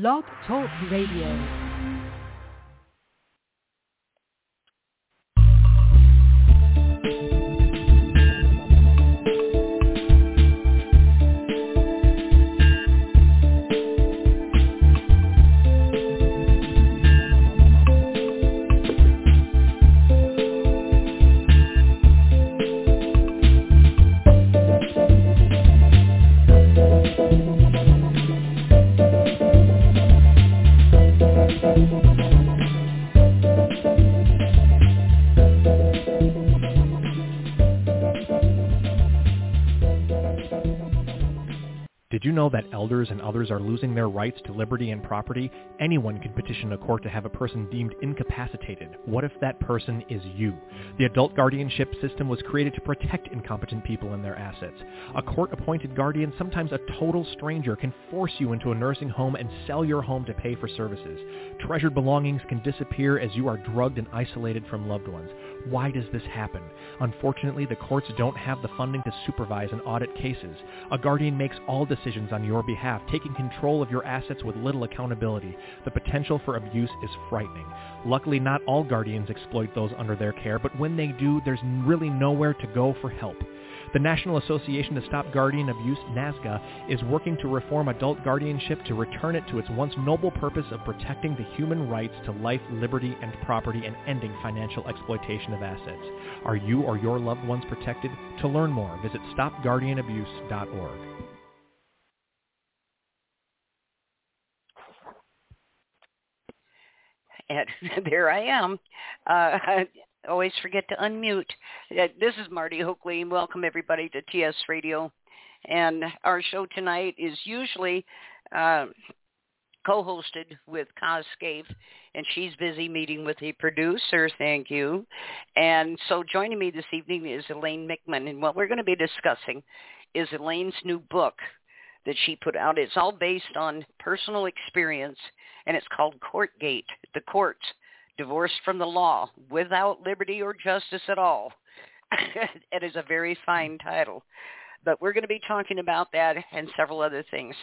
Blog Talk Radio. Know that elders and others are losing their rights to liberty and property? Anyone can petition a court to have a person deemed incapacitated. What if that person is you? The adult guardianship system was created to protect incompetent people and their assets. A court-appointed guardian, sometimes a total stranger, can force you into a nursing home and sell your home to pay for services. Treasured belongings can disappear as you are drugged and isolated from loved ones. Why does this happen? Unfortunately, the courts don't have the funding to supervise and audit cases. A guardian makes all decisions on your behalf, taking control of your assets with little accountability. The potential for abuse is frightening. Luckily, not all guardians exploit those under their care, but when they do, there's really nowhere to go for help. The National Association to Stop Guardian Abuse, NASGA, is working to reform adult guardianship to return it to its once noble purpose of protecting the human rights to life, liberty, and property and ending financial exploitation of assets. Are you or your loved ones protected? To learn more, visit stopguardianabuse.org. And there I am. Uh, always forget to unmute. Uh, This is Marti Oakley, and welcome everybody to TS Radio. And our show tonight is usually uh, co-hosted with Coscave, and she's busy meeting with a producer. Thank you. And so joining me this evening is Elaine Mickman, and what we're going to be discussing is Elaine's new book that she put out. It's all based on personal experience, and it's called Courtgate, the courts divorced from the law, without liberty or justice at all. it is a very fine title. But we're going to be talking about that and several other things.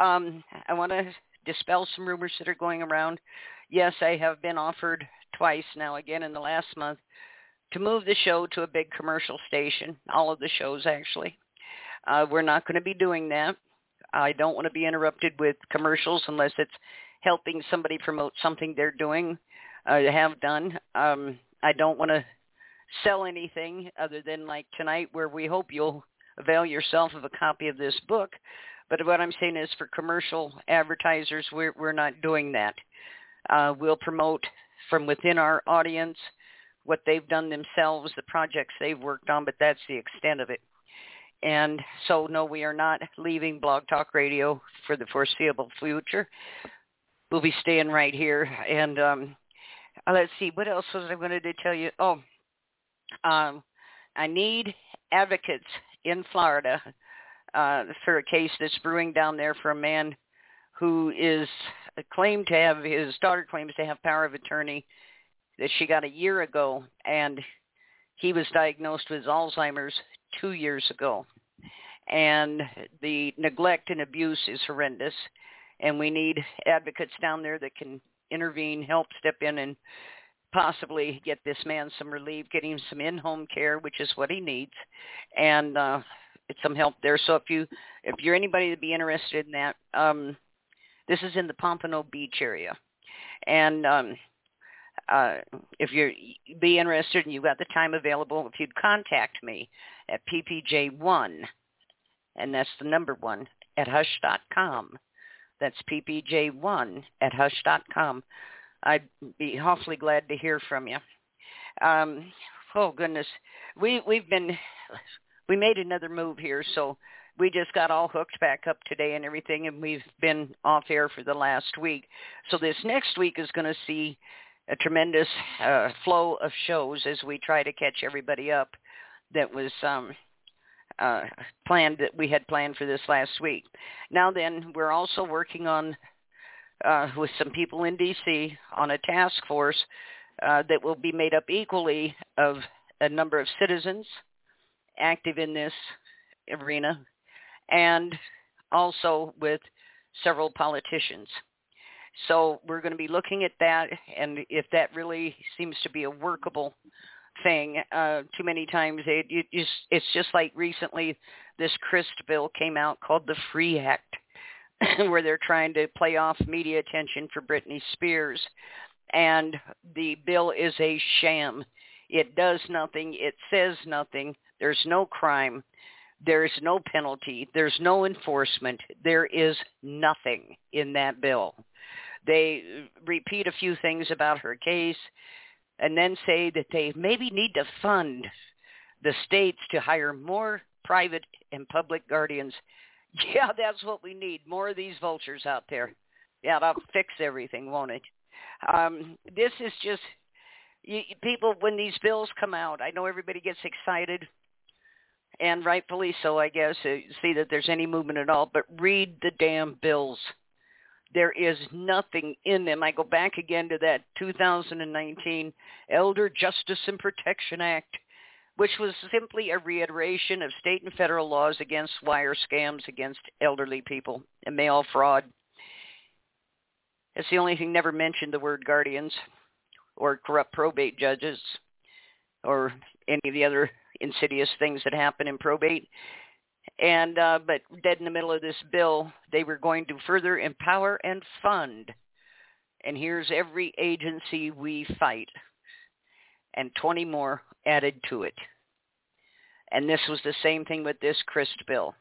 Um, I want to dispel some rumors that are going around. Yes, I have been offered twice now, again in the last month, to move the show to a big commercial station, all of the shows actually. Uh, we're not going to be doing that. I don't want to be interrupted with commercials unless it's helping somebody promote something they're doing uh, have done. Um, I don't want to sell anything other than like tonight where we hope you'll avail yourself of a copy of this book. But what I'm saying is for commercial advertisers, we're, we're not doing that. Uh, we'll promote from within our audience what they've done themselves, the projects they've worked on, but that's the extent of it. And so, no, we are not leaving Blog Talk Radio for the foreseeable future. We'll be staying right here. And um, uh, let's see, what else was I going to tell you? Oh, um, I need advocates in Florida uh, for a case that's brewing down there for a man who is claimed to have his daughter claims to have power of attorney that she got a year ago, and he was diagnosed with Alzheimer's two years ago. And the neglect and abuse is horrendous, and we need advocates down there that can intervene, help step in, and possibly get this man some relief, get him some in-home care, which is what he needs, and uh, some help there. So if you if you're anybody to be interested in that, um, this is in the Pompano Beach area, and um, uh, if you're be interested and you've got the time available, if you'd contact me at ppj1, and that's the number one at hush.com. That's ppj1 at hush.com. I'd be awfully glad to hear from you. Um, oh goodness, we we've been we made another move here, so we just got all hooked back up today and everything, and we've been off air for the last week. So this next week is going to see a tremendous uh, flow of shows as we try to catch everybody up that was um, uh, planned that we had planned for this last week. Now then, we're also working on uh, with some people in D.C. on a task force uh, that will be made up equally of a number of citizens active in this arena and also with several politicians. So we're going to be looking at that, and if that really seems to be a workable thing, uh, too many times it, it just, it's just like recently this Crist bill came out called the Free Act, where they're trying to play off media attention for Britney Spears, and the bill is a sham. It does nothing. It says nothing. There's no crime. There is no penalty. There's no enforcement. There is nothing in that bill. They repeat a few things about her case and then say that they maybe need to fund the states to hire more private and public guardians. Yeah, that's what we need. More of these vultures out there. Yeah, that'll fix everything, won't it? Um, this is just you, people when these bills come out. I know everybody gets excited, and rightfully so, I guess. See that there's any movement at all, but read the damn bills. There is nothing in them. I go back again to that 2019 Elder Justice and Protection Act, which was simply a reiteration of state and federal laws against wire scams against elderly people and mail fraud. It's the only thing never mentioned the word guardians or corrupt probate judges or any of the other insidious things that happen in probate. And uh, but dead in the middle of this bill, they were going to further empower and fund. And here's every agency we fight, and 20 more added to it. And this was the same thing with this Crist bill.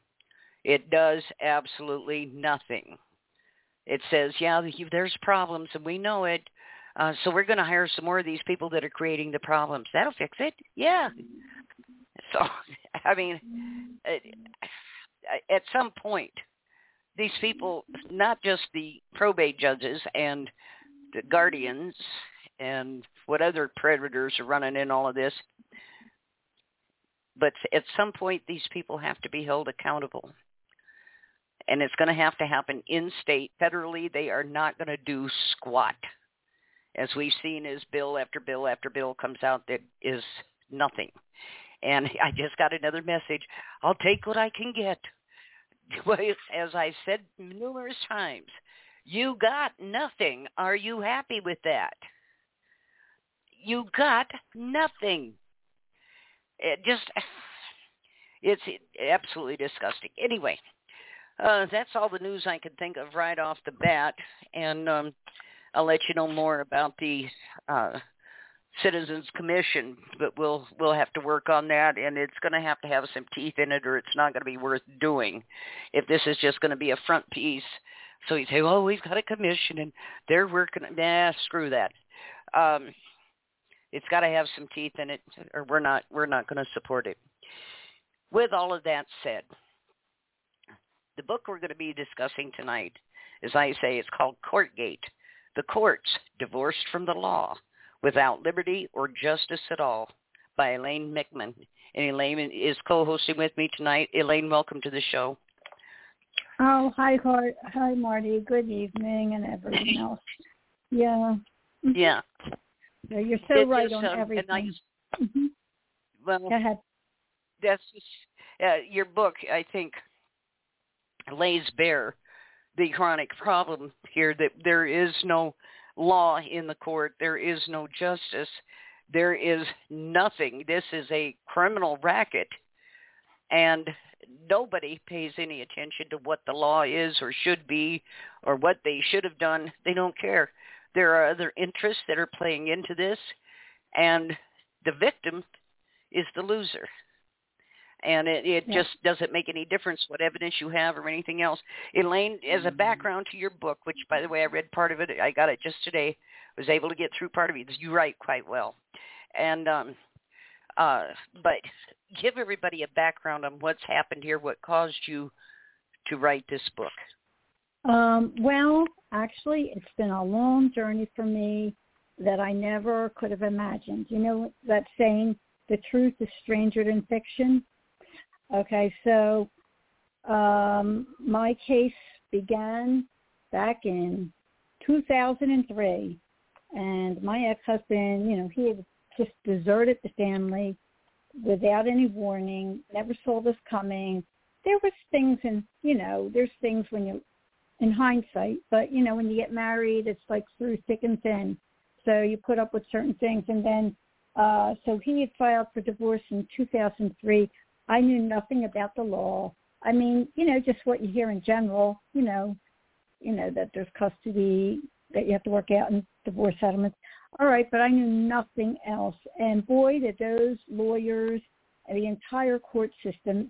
It does absolutely nothing. It says, yeah, there's problems, and we know it. Uh, so we're going to hire some more of these people that are creating the problems. That'll fix it. Yeah. So, I mean, at some point, these people, not just the probate judges and the guardians and what other predators are running in all of this, but at some point, these people have to be held accountable. And it's going to have to happen in state. Federally, they are not going to do squat. As we've seen as bill after bill after bill comes out that is nothing. And I just got another message. I'll take what I can get. As I said numerous times, you got nothing. Are you happy with that? You got nothing. It just, it's absolutely disgusting. Anyway, uh, that's all the news I can think of right off the bat, and um, I'll let you know more about the uh, Citizens Commission, but we'll we'll have to work on that, and it's going to have to have some teeth in it, or it's not going to be worth doing. If this is just going to be a front piece, so you say, "Oh, we've got a commission, and they're working." Nah, screw that. Um, it's got to have some teeth in it, or we're not we're not going to support it. With all of that said, the book we're going to be discussing tonight, as I say, it's called Courtgate: The Courts Divorced from the Law Without Liberty or Justice at All by Elaine Mickman. And Elaine is co-hosting with me tonight. Elaine, welcome to the show. Oh, hi, hi, Marti. Good evening, and everyone else. Yeah. Yeah. yeah you're so it right on um, everything. I, mm-hmm. Well, Go ahead. That's just, uh, your book. I think lays bare the chronic problem here that there is no law in the court. There is no justice. There is nothing. This is a criminal racket. And nobody pays any attention to what the law is or should be or what they should have done. They don't care. There are other interests that are playing into this. And the victim is the loser and it, it yeah. just doesn't make any difference what evidence you have or anything else. Elaine, as a mm-hmm. background to your book, which by the way I read part of it, I got it just today, was able to get through part of it. You write quite well, and um, uh, but give everybody a background on what's happened here, what caused you to write this book. Um, well, actually, it's been a long journey for me that I never could have imagined. You know that saying, "The truth is stranger than fiction." Okay, so um, my case began back in 2003, and my ex-husband, you know, he had just deserted the family without any warning, never saw this coming. There was things, and you know, there's things when you in hindsight. But you know, when you get married, it's like through thick and thin. So you put up with certain things, and then uh, so he had filed for divorce in 2003. I knew nothing about the law. I mean, you know, just what you hear in general. You know, you know that there's custody that you have to work out in divorce settlements. All right, but I knew nothing else. And boy, did those lawyers and the entire court system,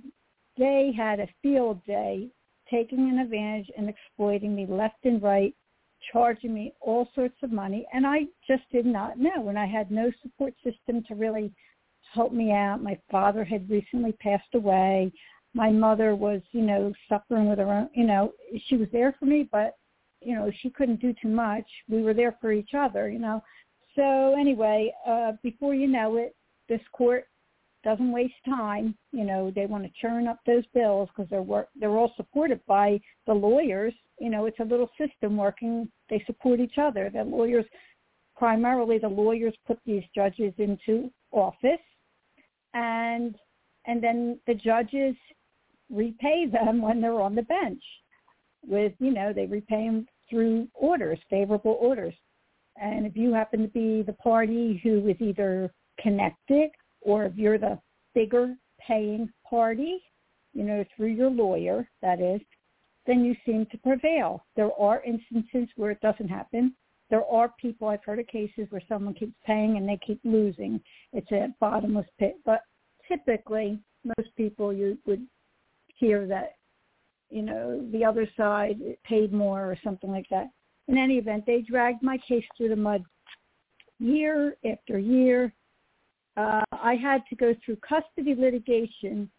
they had a field day taking an advantage and exploiting me left and right, charging me all sorts of money. And I just did not know. And I had no support system to really help me out. My father had recently passed away. My mother was, you know, suffering with her own, you know, she was there for me, but, you know, she couldn't do too much. We were there for each other, you know. So anyway, uh, before you know it, this court doesn't waste time. You know, they want to churn up those bills because they're work, they're all supported by the lawyers. You know, it's a little system working. They support each other. The lawyers, primarily the lawyers, put these judges into office, and and then the judges repay them when they're on the bench. With you know, they repay them through orders, favorable orders. And if you happen to be the party who is either connected or if you're the bigger paying party, you know, through your lawyer, that is, then you seem to prevail. There are instances where it doesn't happen. There are people, I've heard of cases where someone keeps paying and they keep losing. It's a bottomless pit. But typically, most people you would hear that, you know, the other side paid more or something like that. In any event, they dragged my case through the mud year after year uh, I had to go through custody litigation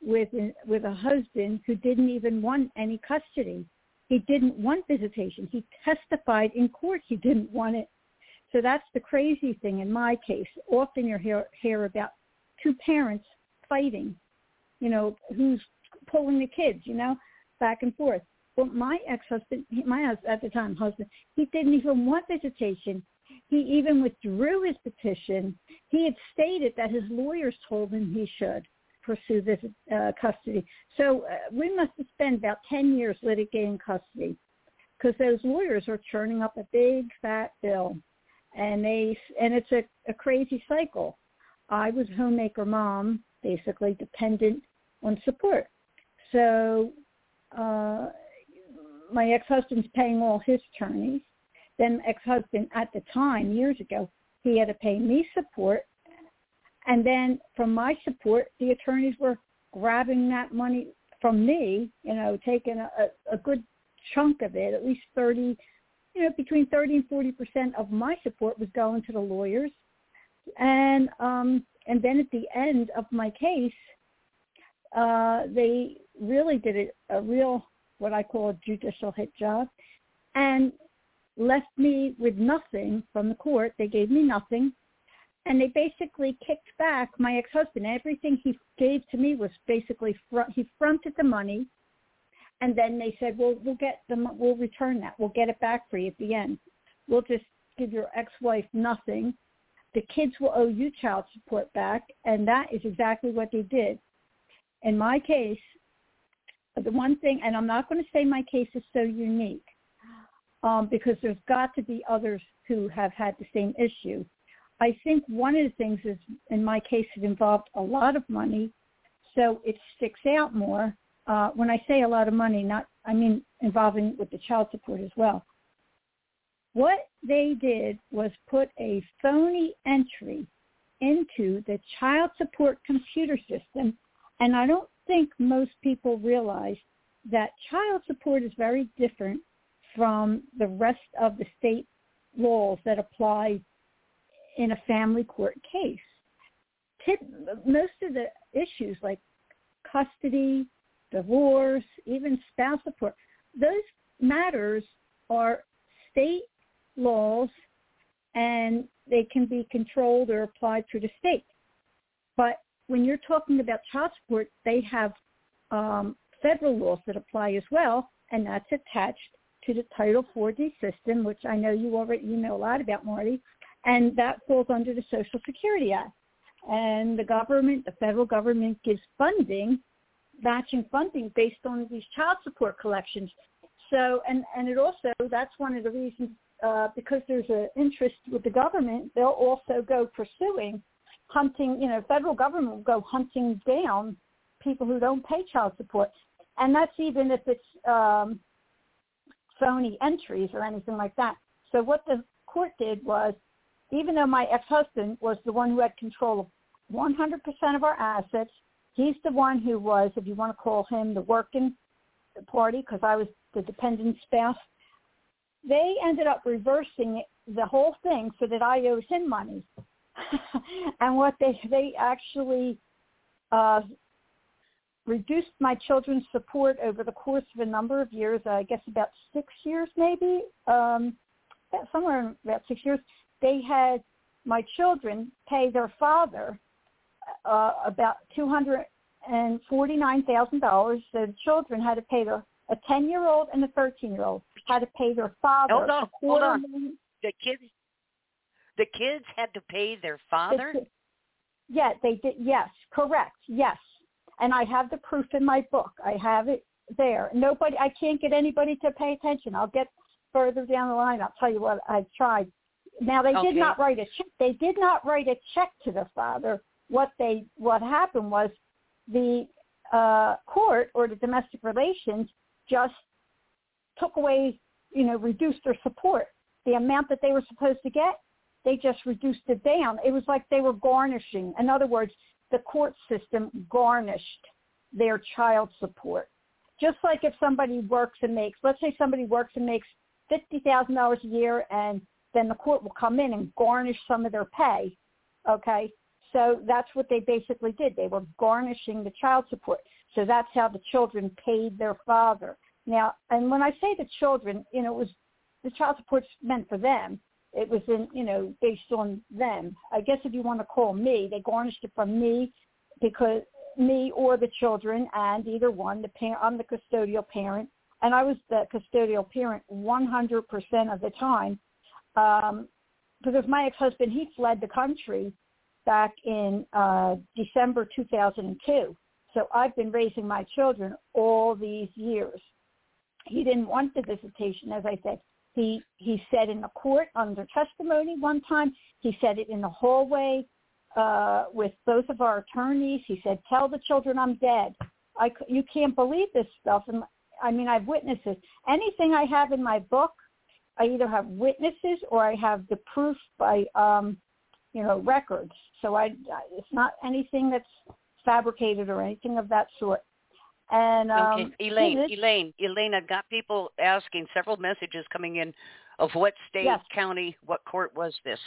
with with a husband who didn't even want any custody. He didn't want visitation. He testified in court he didn't want it. So that's the crazy thing in my case. Often you hear, hear about two parents fighting, you know, who's pulling the kids, you know, back and forth. Well, my ex-husband, my husband, at the time husband, he didn't even want visitation. He even withdrew his petition. He had stated that his lawyers told him he should pursue this uh, custody. So uh, we must have spent about 10 years litigating custody because those lawyers are churning up a big fat bill. And they and it's a, a crazy cycle. I was homemaker mom, basically dependent on support. So uh, my ex-husband's paying all his attorneys then ex-husband at the time, years ago, he had to pay me support. And then from my support, the attorneys were grabbing that money from me, you know, taking a, a, good chunk of it, at least 30, you know, between 30 and 40 percent of my support was going to the lawyers. And um, and then at the end of my case, uh, they really did a, a real what I call a judicial hit job, and left me with nothing from the court. They gave me nothing. And they basically kicked back my ex-husband. Everything he gave to me was basically, front, he fronted the money. And then they said, well, we'll get the, we'll return that. We'll get it back for you at the end. We'll just give your ex-wife nothing. The kids will owe you child support back. And that is exactly what they did. In my case, the one thing, and I'm not going to say my case is so unique, um, because there's got to be others who have had the same issue. I think one of the things is, in my case, it involved a lot of money, so it sticks out more. Uh, when I say a lot of money, not I mean involving with the child support as well. What they did was put a phony entry into the child support computer system, and I don't think most people realize that child support is very different from the rest of the state laws that apply in a family court case. Tip, most of the issues like custody, divorce, even spouse support, those matters are state laws and they can be controlled or applied through the state. But when you're talking about child support, they have um, federal laws that apply as well, and that's attached to the Title 4D system, which I know you already you know a lot about, Marti, and that falls under the Social Security Act. And the government, the federal government, gives funding, matching funding based on these child support collections. so, and and it also that's one of the reasons uh, because there's an interest with the government, they'll also go pursuing hunting. You know, federal government will go hunting down people who don't pay child support, and that's even if it's um, phony entries or anything like that. So what the court did was, even though my ex-husband was the one who had control of 100% of our assets, he's the one who was, if you want to call him the working party, because I was the dependent spouse. They ended up reversing the whole thing so that I owed him money. and what they they actually uh, reduced my children's support over the course of a number of years. I guess about six years, maybe um, somewhere about six years. They had my children pay their father uh, about two hundred and forty nine thousand dollars. So the children had to pay their a ten year old and a thirteen year old had to pay their father hold on, hold on. million. The kids, the kids had to pay their father. The, yeah, they did. Yes, correct. Yes, and I have the proof in my book. I have it there. Nobody, I can't get anybody to pay attention. I'll get further down the line. I'll tell you what I tried. Now they Okay. did not write a check. They did not write a check to the father. What they what happened was the uh, court or the domestic relations just took away, you know, reduced their support. The amount that they were supposed to get, they just reduced it down. It was like they were garnishing. In other words, the court system garnished their child support. Just like if somebody works and makes, let's say somebody works and makes $50,000 a year and then the court will come in and garnish some of their pay. Okay? So that's what they basically did. They were garnishing the child support. So that's how the children paid their father. Now, and when I say the children, you know, it was the child support's meant for them. It was in, you know, based on them. I guess if you want to call me, they garnished it from me because me or the children and either one, the parent, I'm the custodial parent and I was the custodial parent 100% of the time um, because my ex-husband, he fled the country back in uh, December 2002. So I've been raising my children all these years. He didn't want the visitation, as I said. He he said in the court under testimony one time. He said it in the hallway uh, with both of our attorneys. He said, "Tell the children I'm dead." I you can't believe this stuff, and I mean I've witnessed it. Anything I have in my book, I either have witnesses or I have the proof by um, you know records. So I it's not anything that's fabricated or anything of that sort. And um, okay, Elaine, this- Elaine, Elaine, I've got people asking several messages coming in of what state, Yes. county, what court was this?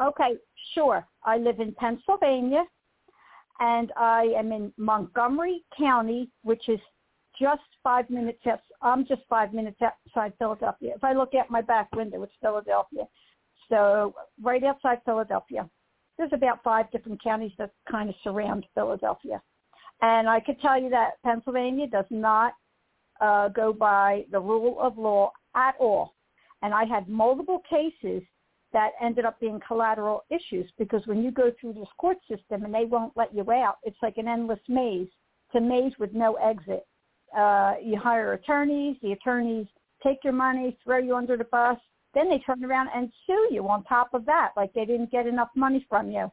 Okay, sure. I live in Pennsylvania, and I am in Montgomery County, which is just five minutes. Out, I'm just five minutes outside Philadelphia. If I look out my back window, it's Philadelphia. So right outside Philadelphia. There's about five different counties that kind of surround Philadelphia. And I could tell you that Pennsylvania does not uh, go by the rule of law at all. And I had multiple cases that ended up being collateral issues because when you go through this court system and they won't let you out, it's like an endless maze. It's a maze with no exit. Uh, you hire attorneys, the attorneys take your money, throw you under the bus, then they turn around and sue you on top of that, like they didn't get enough money from you.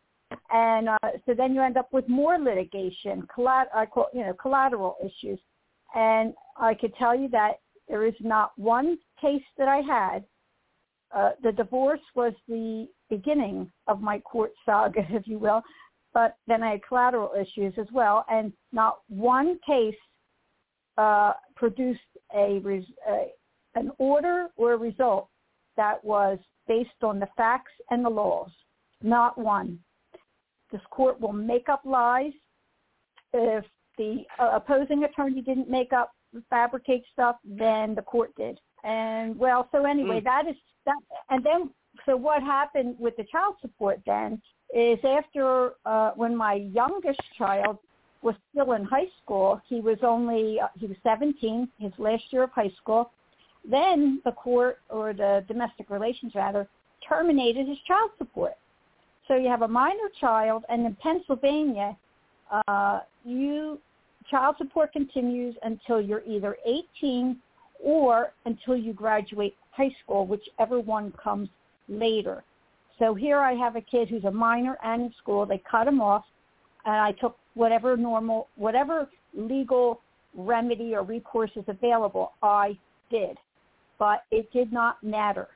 And uh, so then you end up with more litigation, collat- I call, you know, collateral issues. And I could tell you that there is not one case that I had uh, the divorce was the beginning of my court saga, if you will, but then I had collateral issues as well, and not one case uh, produced a, res- a an order or a result that was based on the facts and the laws. Not one. This court will make up lies. If the uh, opposing attorney didn't make up, fabricate stuff, then the court did. And well, so anyway, Mm. that is that. And then, so what happened with the child support then is after uh, when my youngest child was still in high school, he was only uh, he was 17, his last year of high school. Then the court or the domestic relations rather terminated his child support. So you have a minor child, and in Pennsylvania, uh, you child support continues until you're either 18 or until you graduate high school, whichever one comes later. So here I have a kid who's a minor and in school. They cut him off, and I took whatever normal, whatever legal remedy or recourse is available, I did. But it did not matter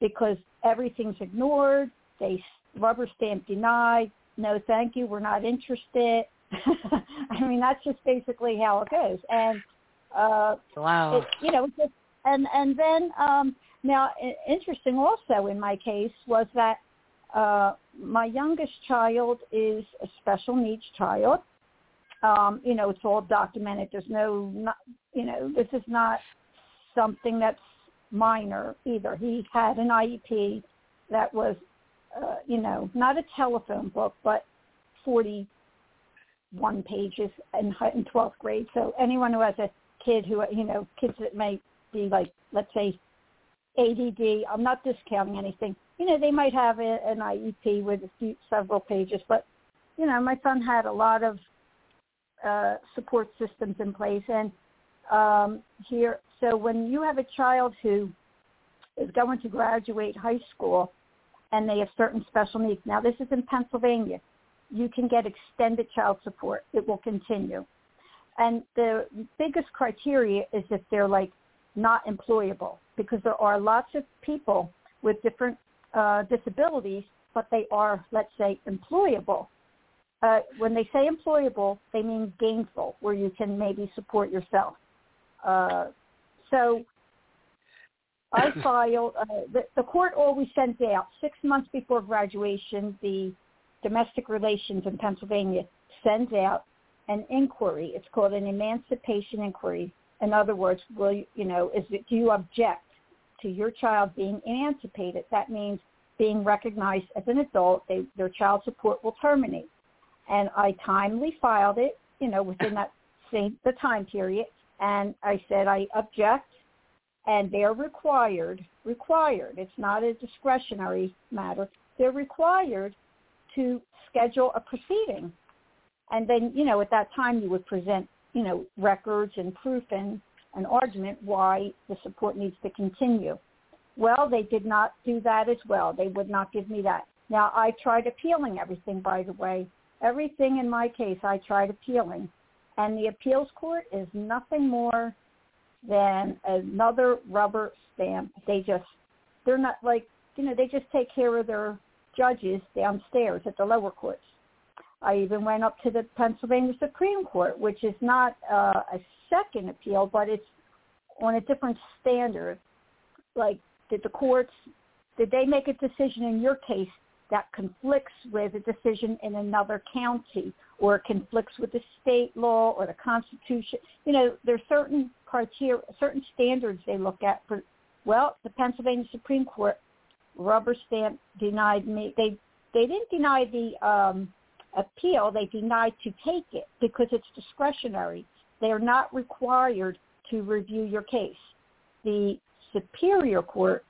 because everything's ignored. They rubber stamp denied. No, thank you. We're not interested. I mean, that's just basically how it goes. And uh, wow, it, you know, just, and and then um, now interesting also in my case was that uh, my youngest child is a special needs child. Um, you know, it's all documented. There's no, not, you know, this is not something that's minor either. He had an IEP that was, uh, you know, not a telephone book, but 41 pages in, in 12th grade. So anyone who has a kid who, you know, kids that may be like, let's say, ADD, I'm not discounting anything. You know, they might have a, an IEP with a few, several pages, but, you know, my son had a lot of uh, support systems in place. And um, here, so when you have a child who is going to graduate high school and they have certain special needs, now this is in Pennsylvania, you can get extended child support. It will continue. And the biggest criteria is if they're like not employable because there are lots of people with different uh, disabilities, but they are, let's say, employable. Uh, when they say employable, they mean gainful, where you can maybe support yourself. Uh, so I filed, uh, the, the court always sends out six months before graduation, the domestic relations in Pennsylvania sends out an inquiry. It's called an emancipation inquiry. In other words, will you, you know, is it, do you object to your child being emancipated? That means being recognized as an adult. They, their child support will terminate. And I timely filed it, you know, within that same the time period. And I said I object, and they're required required. It's not a discretionary matter. They're required to schedule a proceeding. And then, you know, at that time you would present, you know, records and proof and an argument why the support needs to continue. Well, they did not do that as well. They would not give me that. Now, I tried appealing everything, by the way. Everything in my case, I tried appealing. And the appeals court is nothing more than another rubber stamp. They just, they're not like, you know, they just take care of their judges downstairs at the lower courts. I even went up to the Pennsylvania Supreme Court, which is not uh, a second appeal, but it's on a different standard. Like, did the courts, did they make a decision in your case that conflicts with a decision in another county or conflicts with the state law or the Constitution? You know, there's certain criteria, certain standards they look at for, well, the Pennsylvania Supreme Court rubber stamp denied me. They they didn't deny the um, appeal. They denied to take it because it's discretionary. They are not required to review your case. The Superior Court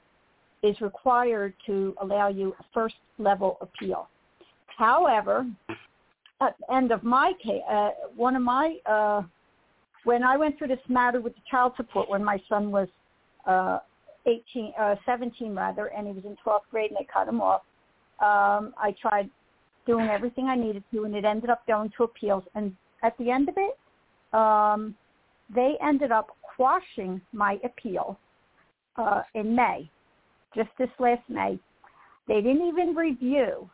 is required to allow you a first level appeal. However, at the end of my case, uh, one of my, uh, when I went through this matter with the child support when my son was uh, 18, uh, 17 rather, and he was in 12th grade and they cut him off. Um, I tried doing everything I needed to, and it ended up going to appeals. And at the end of it, um, they ended up quashing my appeal uh, in May, just this last May. They didn't even review.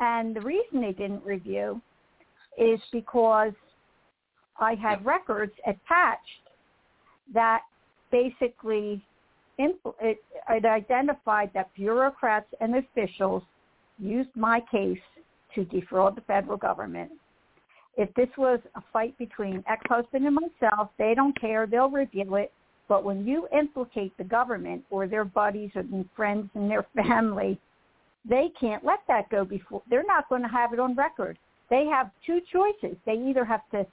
And the reason they didn't review is because I had records attached that basically it, it identified that bureaucrats and officials used my case to defraud the federal government. If this was a fight between ex-husband and myself, they don't care. They'll review it. But when you implicate the government or their buddies or their friends and their family, they can't let that go before. They're not going to have it on record. They have two choices. They either have to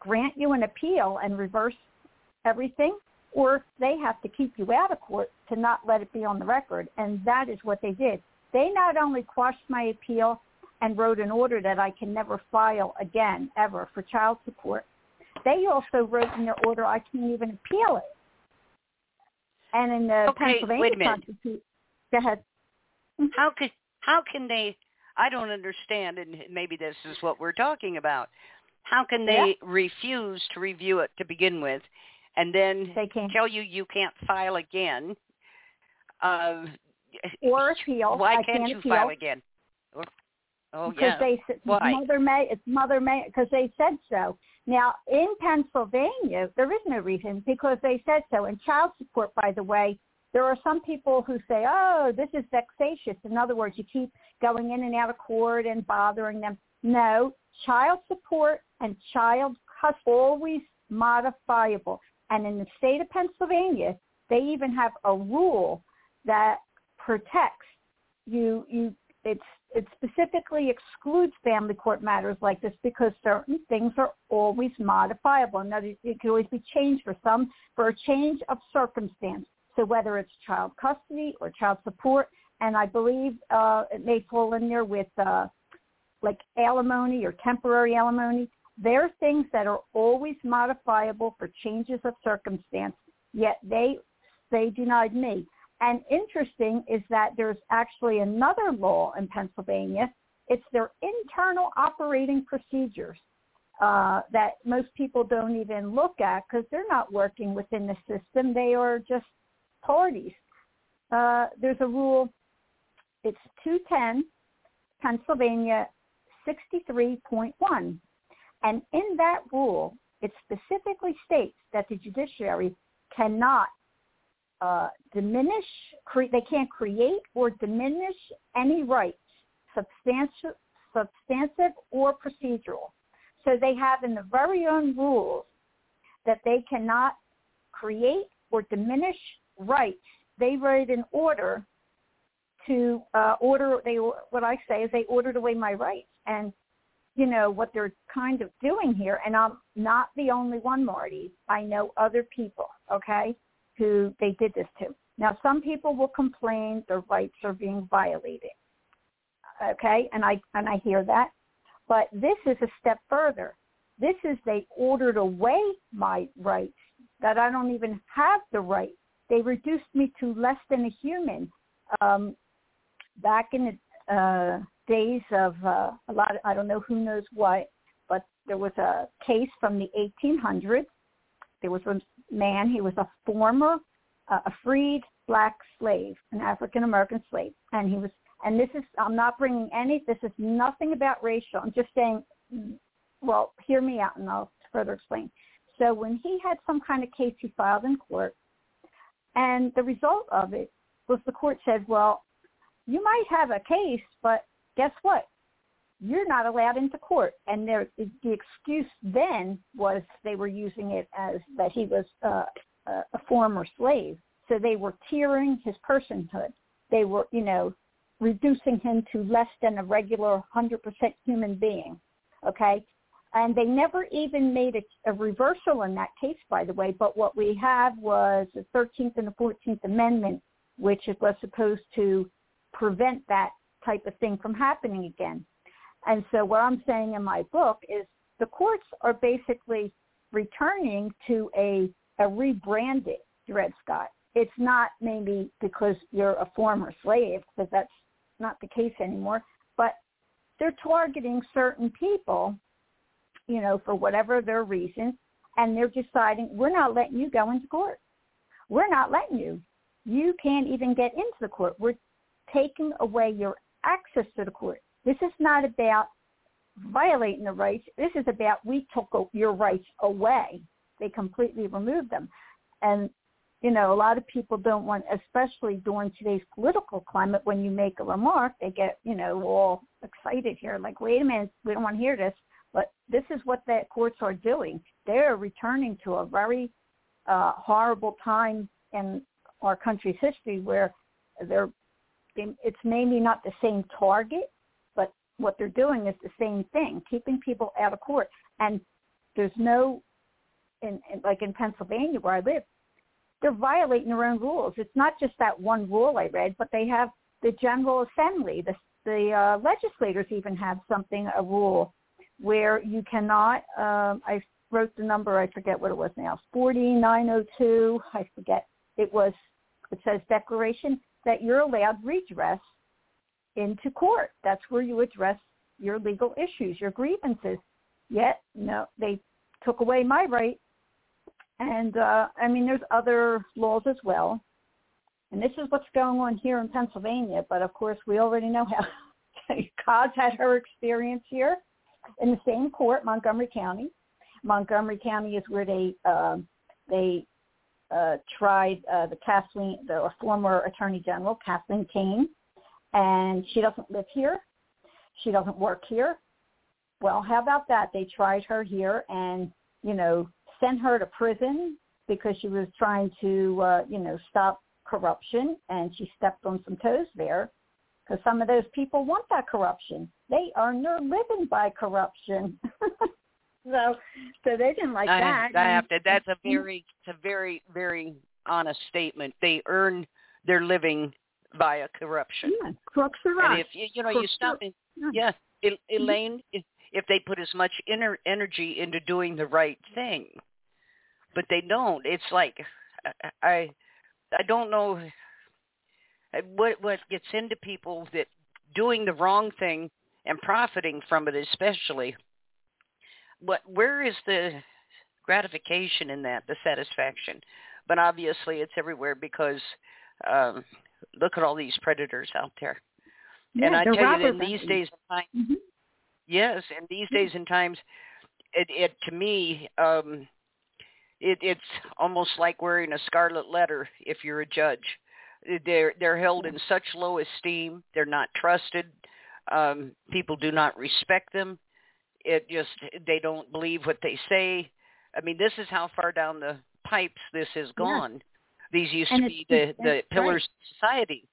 grant you an appeal and reverse everything, or they have to keep you out of court to not let it be on the record. And that is what they did. They not only quashed my appeal and wrote an order that I can never file again, ever, for child support, they also wrote in their order I can't even appeal it. And in the Okay, Pennsylvania wait a minute. Constitution, go ahead. How could how can they? I don't understand, and maybe this is what we're talking about. How can they refuse to review it to begin with, and then They can tell you you can't file again? Uh, or appeal. Why I can't can't you appeal file again? Or- Oh, oh because yeah. they said Why? Mother May. It's Mother May because they said so. Now in Pennsylvania, there is no reason because they said so. And child support, by the way, there are some people who say, "Oh, this is vexatious." In other words, you keep going in and out of court and bothering them. No, child support and child custody always modifiable. And in the state of Pennsylvania, they even have a rule that protects you. You it's it specifically excludes family court matters like this because certain things are always modifiable. Words, it can always be changed for some for a change of circumstance. So whether it's child custody or child support, and I believe uh, it may fall in there with uh, like alimony or temporary alimony. There are things that are always modifiable for changes of circumstance, yet they they denied me. And interesting is that there's actually another law in Pennsylvania. It's their internal operating procedures uh, that most people don't even look at because they're not working within the system. They are just parties. Uh, there's a rule. It's 210 Pennsylvania 63.1. And in that rule, it specifically states that the judiciary cannot uh, diminish, cre- they can't create or diminish any rights, substantial, substantive or procedural. So they have in the very own rules that they cannot create or diminish rights. They write an order to uh, order. They what I say is they ordered away my rights, and you know what they're kind of doing here. And I'm not the only one, Marti. I know other people. Okay, who they did this to. Now, some people will complain their rights are being violated. Okay, and I and I hear that, but this is a step further. This is they ordered away my rights that I don't even have the right. They reduced me to less than a human. Um, back in the uh, days of uh, a lot, of, I don't know who knows what, but there was a case from the 1800s. There was man. He was a former, uh, a freed black slave, an African American slave, and he was. And this is, I'm not bringing any. This is nothing about racial. I'm just saying. Well, hear me out, and I'll further explain. So when he had some kind of case he filed in court, and the result of it was the court said, well, you might have a case, but guess what? You're not allowed into court. And there, the excuse then was they were using it as that he was uh, a former slave. So they were tearing his personhood. They were, you know, reducing him to less than a regular 100% human being. Okay? And they never even made a, a reversal in that case, by the way. But what we have was the 13th and the 14th Amendment, which was supposed to prevent that type of thing from happening again. And so what I'm saying in my book is the courts are basically returning to a, a rebranded Dred Scott. It's not maybe because you're a former slave, because that's not the case anymore, but they're targeting certain people, you know, for whatever their reason, and they're deciding, we're not letting you go into court. We're not letting you. You can't even get into the court. We're taking away your access to the court. This is not about violating the rights. This is about we took your rights away. They completely removed them. And, you know, a lot of people don't want, especially during today's political climate, when you make a remark, they get, you know, all excited here, like, wait a minute, we don't want to hear this. But this is what the courts are doing. They're returning to a very uh, horrible time in our country's history where they're it's maybe not the same target, what they're doing is the same thing, keeping people out of court. And there's no, in, in, like in Pennsylvania where I live, they're violating their own rules. It's not just that one rule I read, but they have the General Assembly, the, the uh, legislators even have something, a rule where you cannot, um, I wrote the number, I forget what it was now, 4902, I forget. It was it says declaration that you're allowed redress into court. That's where you address your legal issues, your grievances. Yet, no, they took away my right. And uh, I mean, there's other laws as well. And this is what's going on here in Pennsylvania. But of course, we already know how Coz had her experience here in the same court, Montgomery County. Montgomery County is where they uh, they uh, tried uh, the Kathleen, the former Attorney General Kathleen Kane, and she doesn't live here. She doesn't work here. Well, how about that? They tried her here and you know sent her to prison because she was trying to uh, you know stop corruption, and she stepped on some toes there because some of those people want that corruption. They earn their living by corruption. so, so they didn't like I that. Have, I have to. That's a very, it's a very, very honest statement. They earn their living via corruption. Yeah, crooks are And if you, you know, you stop and yeah. yeah, El- Elaine, if, if they put as much inner energy into doing the right thing, but they don't. It's like I, I don't know what what gets into people that doing the wrong thing and profiting from it, especially. What where is the gratification in that, the satisfaction? But obviously, it's everywhere because um, look at all these predators out there. and I tell you, in these days and times, Mhm. yes, in these days and times, it, it to me, um, it, it's almost like wearing a scarlet letter if you're a judge. They're they're held in such low esteem. They're not trusted. Um, people do not respect them. It just they don't believe what they say. I mean, this is how far down the pipes this has gone. These used And to be the the pillars of society.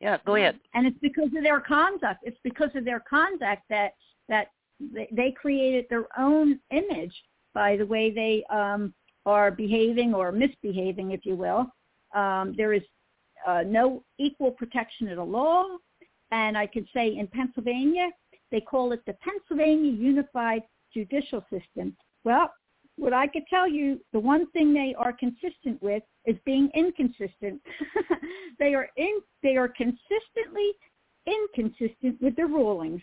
Yeah, go ahead. And it's because of their conduct. It's because of their conduct that that they, they created their own image by the way they um, are behaving or misbehaving, if you will. Um, there is uh, no equal protection of the law, and I could say in Pennsylvania they call it the Pennsylvania Unified Judicial System. Well, what I could tell you, the one thing they are consistent with is being inconsistent. they are in they are consistently inconsistent with their rulings.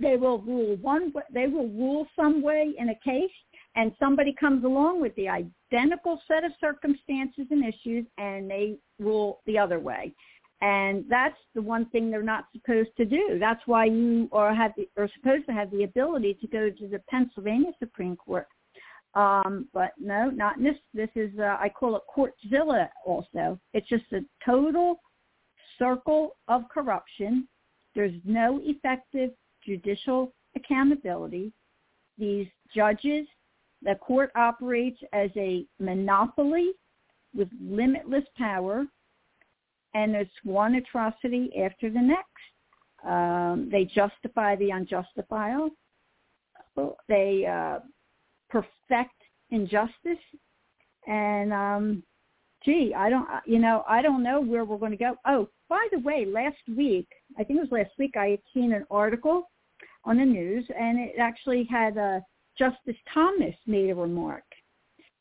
They will rule one they will rule some way in a case and somebody comes along with the identical set of circumstances and issues and they rule the other way. And that's the one thing they're not supposed to do. That's why you are have the, are supposed to have the ability to go to the Pennsylvania Supreme Court um, but no, not this. This is uh, I call it Courtzilla. Also, it's just a total circle of corruption. There's no effective judicial accountability. These judges, the court operates as a monopoly with limitless power, and it's one atrocity after the next. Um, they justify the unjustifiable. They uh, perfect injustice. And um gee i don't you know i don't know where we're going to go. Oh by the way last week i think it was last week i had seen an article on the news and it actually had uh justice thomas made a remark.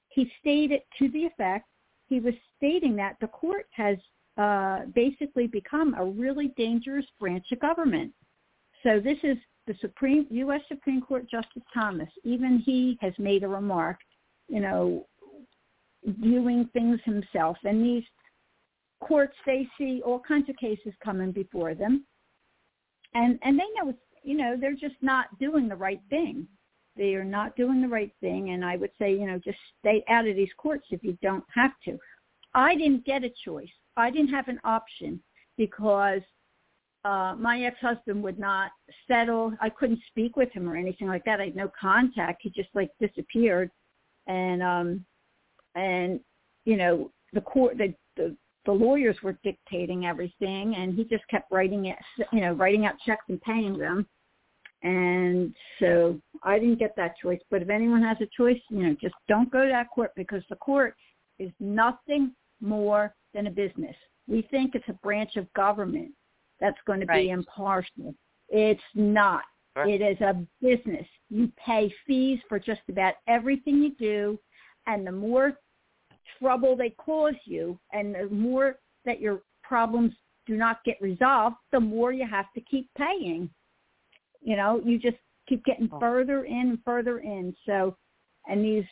He stated to the effect he was stating that the court has uh basically become a really dangerous branch of government. So this is the Supreme U.S. Supreme Court Justice Thomas, even he has made a remark, you know, viewing things himself. And these courts, they see all kinds of cases coming before them, and and they know, you know, they're just not doing the right thing. They are not doing the right thing, and I would say, you know, just stay out of these courts if you don't have to. I didn't get a choice. I didn't have an option because uh, my ex-husband would not settle. I couldn't speak with him or anything like that. I had no contact. He just like disappeared, and um, and you know the court, the, the the lawyers were dictating everything, and he just kept writing it, you know, writing out checks and paying them. And so I didn't get that choice. But if anyone has a choice, you know, just don't go to that court because the court is nothing more than a business. We think it's a branch of government that's going to Right. be impartial. It's not. Right. It is a business. You pay fees for just about everything you do, and the more trouble they cause you and the more that your problems do not get resolved, the more you have to keep paying. You know, you just keep getting Oh. further in and further in. So, and these,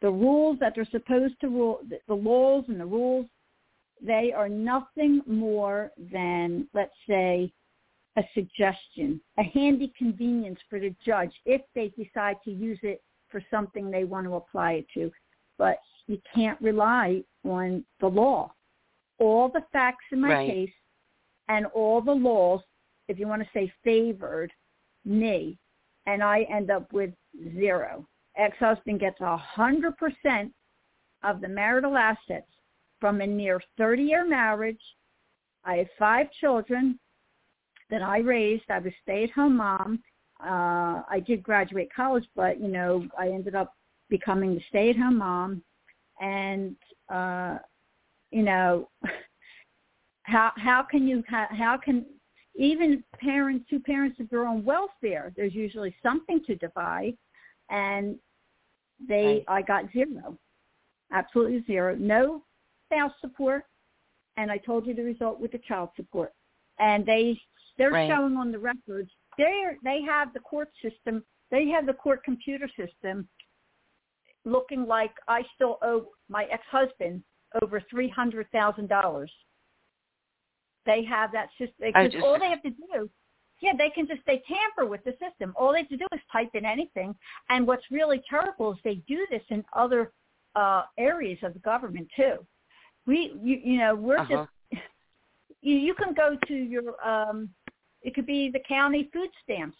the rules that they're supposed to rule, the, the laws and the rules, they are nothing more than, let's say, a suggestion, a handy convenience for the judge if they decide to use it for something they want to apply it to. But you can't rely on the law. All the facts in my Right. case and all the laws, if you want to say favored me, and I end up with zero. Ex-husband gets a hundred percent of the marital assets from a near 30-year marriage. I have five children that I raised. I was a stay-at-home mom. Uh, I did graduate college, but you know, I ended up becoming the stay-at-home mom, and uh, you know, how how can you how, how can even parents two parents of their own welfare? There's usually something to divide, and they I got zero, absolutely zero, no spouse support, and I told you the result with the child support, and they they're Right. showing on the records they they have the court system they have the court computer system looking like I still owe my ex-husband over three hundred thousand dollars. They have that system because just- all they have to do, yeah, they can just they tamper with the system. All they have to do is type in anything. And what's really terrible is they do this in other uh areas of the government too. We, you, you know, we're Uh-huh. just you, you can go to your um it could be the county food stamps.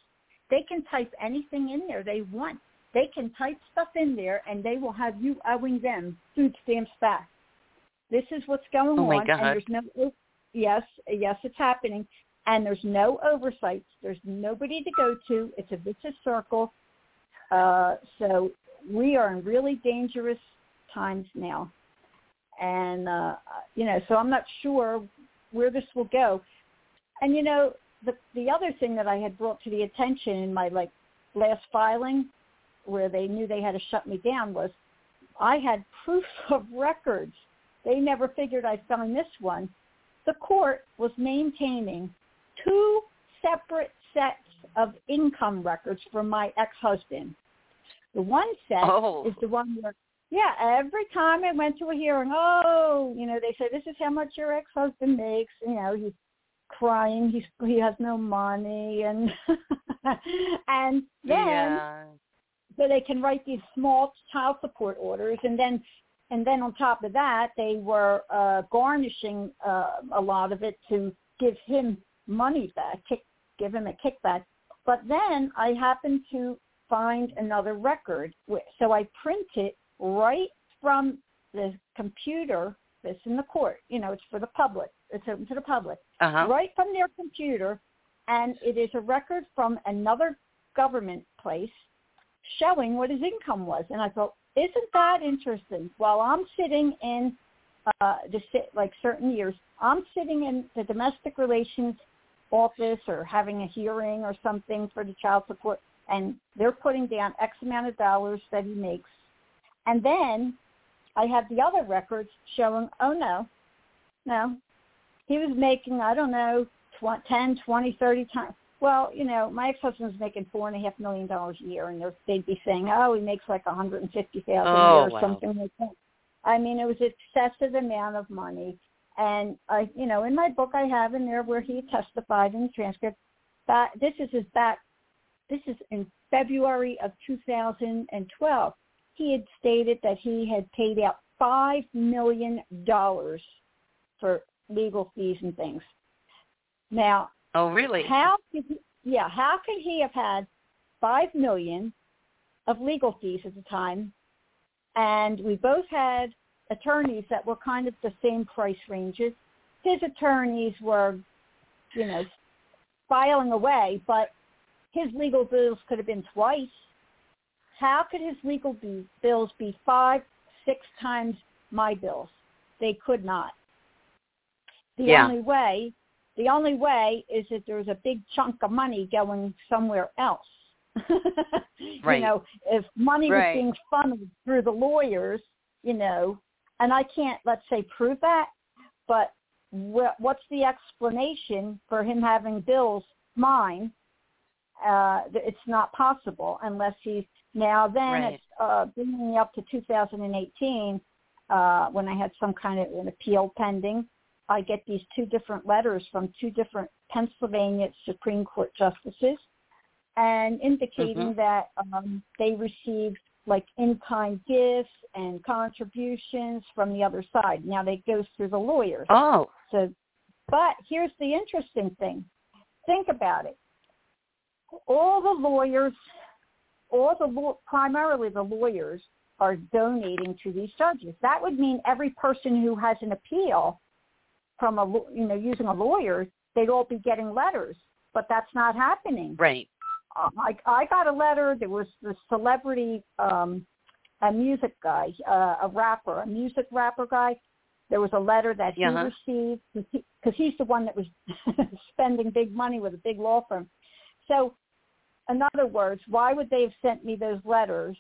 They can type anything in there they want. They can type stuff in there and they will have you owing them food stamps back. This is what's going Oh, on God. and there's no yes, yes it's happening and there's no oversight. There's nobody to go to. It's a vicious circle. Uh so we are in really dangerous times now. And uh you know, so I'm not sure where this will go. And you know, the the other thing that I had brought to the attention in my like last filing, where they knew they had to shut me down, was I had proof of records. They never figured I'd find this one. The court was maintaining two separate sets of income records for my ex-husband. The one set Oh. is the one where yeah, every time I went to a hearing, oh, you know, they say this is how much your ex-husband makes. You know, he's crying. He's he has no money, and and then yeah. so they can write these small child support orders, and then and then on top of that, they were uh, garnishing uh, a lot of it to give him money back, kick, give him a kickback. But then I happened to find another record, so I print it right from the computer that's in the court. You know, it's for the public. It's open to the public Uh-huh. right from their computer, and it is a record from another government place showing what his income was. And I thought, isn't that interesting? While I'm sitting in uh, the like certain years, I'm sitting in the domestic relations office or having a hearing or something for the child support, and they're putting down X amount of dollars that he makes, and then I have the other records showing, oh no, no, he was making, I don't know, tw- 10, 20, 30 times. Well, you know, my ex-husband was making four and a half million dollars a year, and they're- they'd be saying, oh, he makes like a hundred and fifty thousand a Oh, year or wow. something like that. I mean, it was excessive amount of money, and I, you know, in my book I have in there where he testified in the transcript that this is his back. This is in February of 2012. He had stated that he had paid out five million dollars for legal fees and things. Now, Oh, really? how could he, yeah, how could he have had five million of legal fees at the time? And we both had attorneys that were kind of the same price ranges. His attorneys were, you know, filing away, but his legal bills could have been twice. How could his legal be, bills be five, six times my bills? They could not. The Yeah. only way, the only way is that there's a big chunk of money going somewhere else. Right. You know, if money Right. was being funneled through the lawyers, you know, and I can't, let's say, prove that, but wh- what's the explanation for him having bills mine? Uh, it's not possible unless he's now. Then Right. it's uh, bringing me up to 2018 uh, when I had some kind of an appeal pending. I get these two different letters from two different Pennsylvania Supreme Court justices, and indicating Mhm. that um, they received like in-kind gifts and contributions from the other side. Now they go through the lawyers. Oh, So, but here's the interesting thing. Think about it. All the lawyers, all the law, primarily the lawyers, are donating to these judges. That would mean every person who has an appeal from a you know using a lawyer, they'd all be getting letters. But that's not happening. right. Uh, I, I got a letter. There was the celebrity, um, a music guy, uh, a rapper, a music rapper guy. There was a letter that he Uh-huh. received because he's the one that was spending big money with a big law firm. So, in other words, why would they have sent me those letters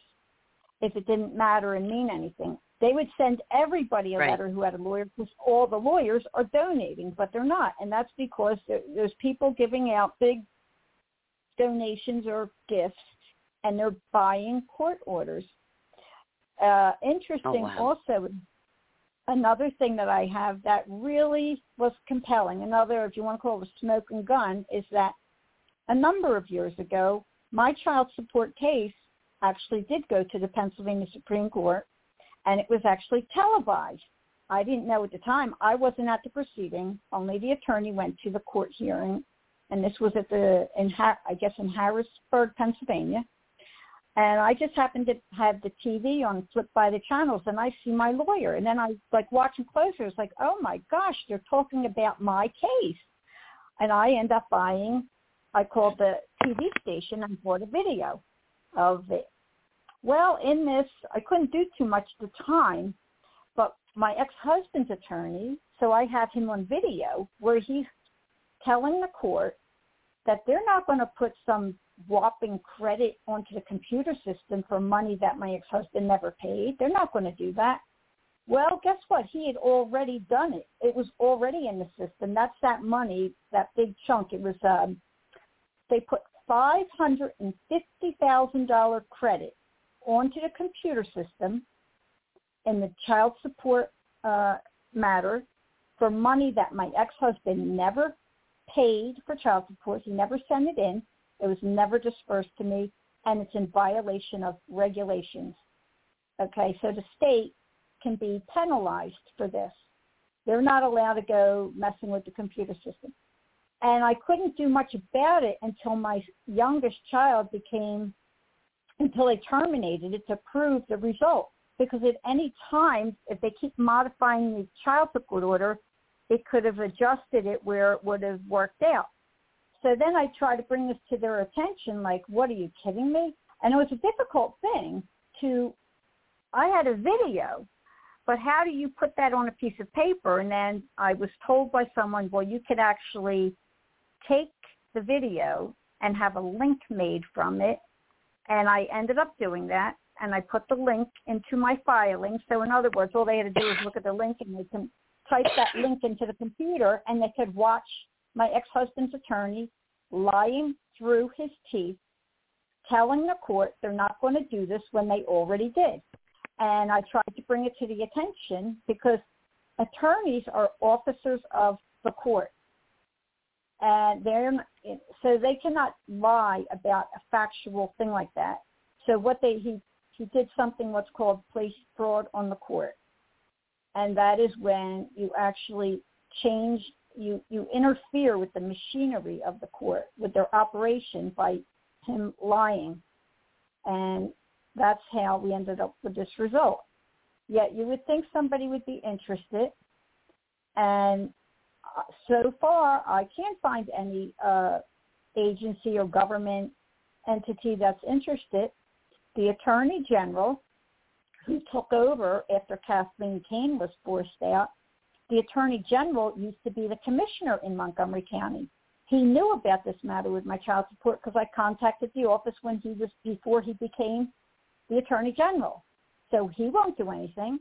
if it didn't matter and mean anything? They would send everybody a Right. letter who had a lawyer because all the lawyers are donating, but they're not, and that's because there's people giving out big donations or gifts, and they're buying court orders. Uh, interesting wow. also, another thing that I have that really was compelling, another, if you want to call it a smoking gun, is that a number of years ago, my child support case actually did go to the Pennsylvania Supreme Court, and it was actually televised. I didn't know at the time. I wasn't at the proceeding. Only the attorney went to the court hearing, and this was at the in I guess in Harrisburg, Pennsylvania. And I just happened to have the TV on, flip by the channels, and I see my lawyer. And then I like watching closer. It's like, oh my gosh, they're talking about my case. And I end up buying. I called the TV station and bought a video of it. Well, in this, I couldn't do too much at the time, but my ex-husband's attorney, so I have him on video where he's telling the court that they're not going to put some whopping credit onto the computer system for money that my ex-husband never paid. They're not going to do that. Well, guess what? He had already done it. It was already in the system. That's that money, that big chunk. It was um they put five hundred and fifty thousand dollar credit onto the computer system in the child support uh, matter for money that my ex-husband never paid for child support. He never sent it in. It was never dispersed to me, and it's in violation of regulations. Okay, so the state can be penalized for this. They're not allowed to go messing with the computer system. And I couldn't do much about it until my youngest child became, until they terminated it to prove the result. Because at any time, if they keep modifying the child support order, it could have adjusted it where it would have worked out. So then I tried to bring this to their attention, like, what are you kidding me? And it was a difficult thing to, I had a video, but how do you put that on a piece of paper? And then I was told by someone, well, you could actually take the video and have a link made from it. And I ended up doing that. And I put the link into my filing. So in other words, all they had to do was look at the link and they can type that link into the computer and they could watch my ex-husband's attorney lying through his teeth, telling the court they're not going to do this when they already did. And I tried to bring it to the attention because attorneys are officers of the court. And they're so they cannot lie about a factual thing like that. So what they he he did something what's called place fraud on the court. And that is when you actually change you you interfere with the machinery of the court with their operation by him lying and that's how we ended up with this result yet you would think somebody would be interested and uh, so far i can't find any uh, agency or government entity that's interested the attorney general who took over after kathleen kane was forced out the attorney general used to be the commissioner in Montgomery County. He knew about this matter with my child support because I contacted the office when he was before he became the attorney general. So he won't do anything.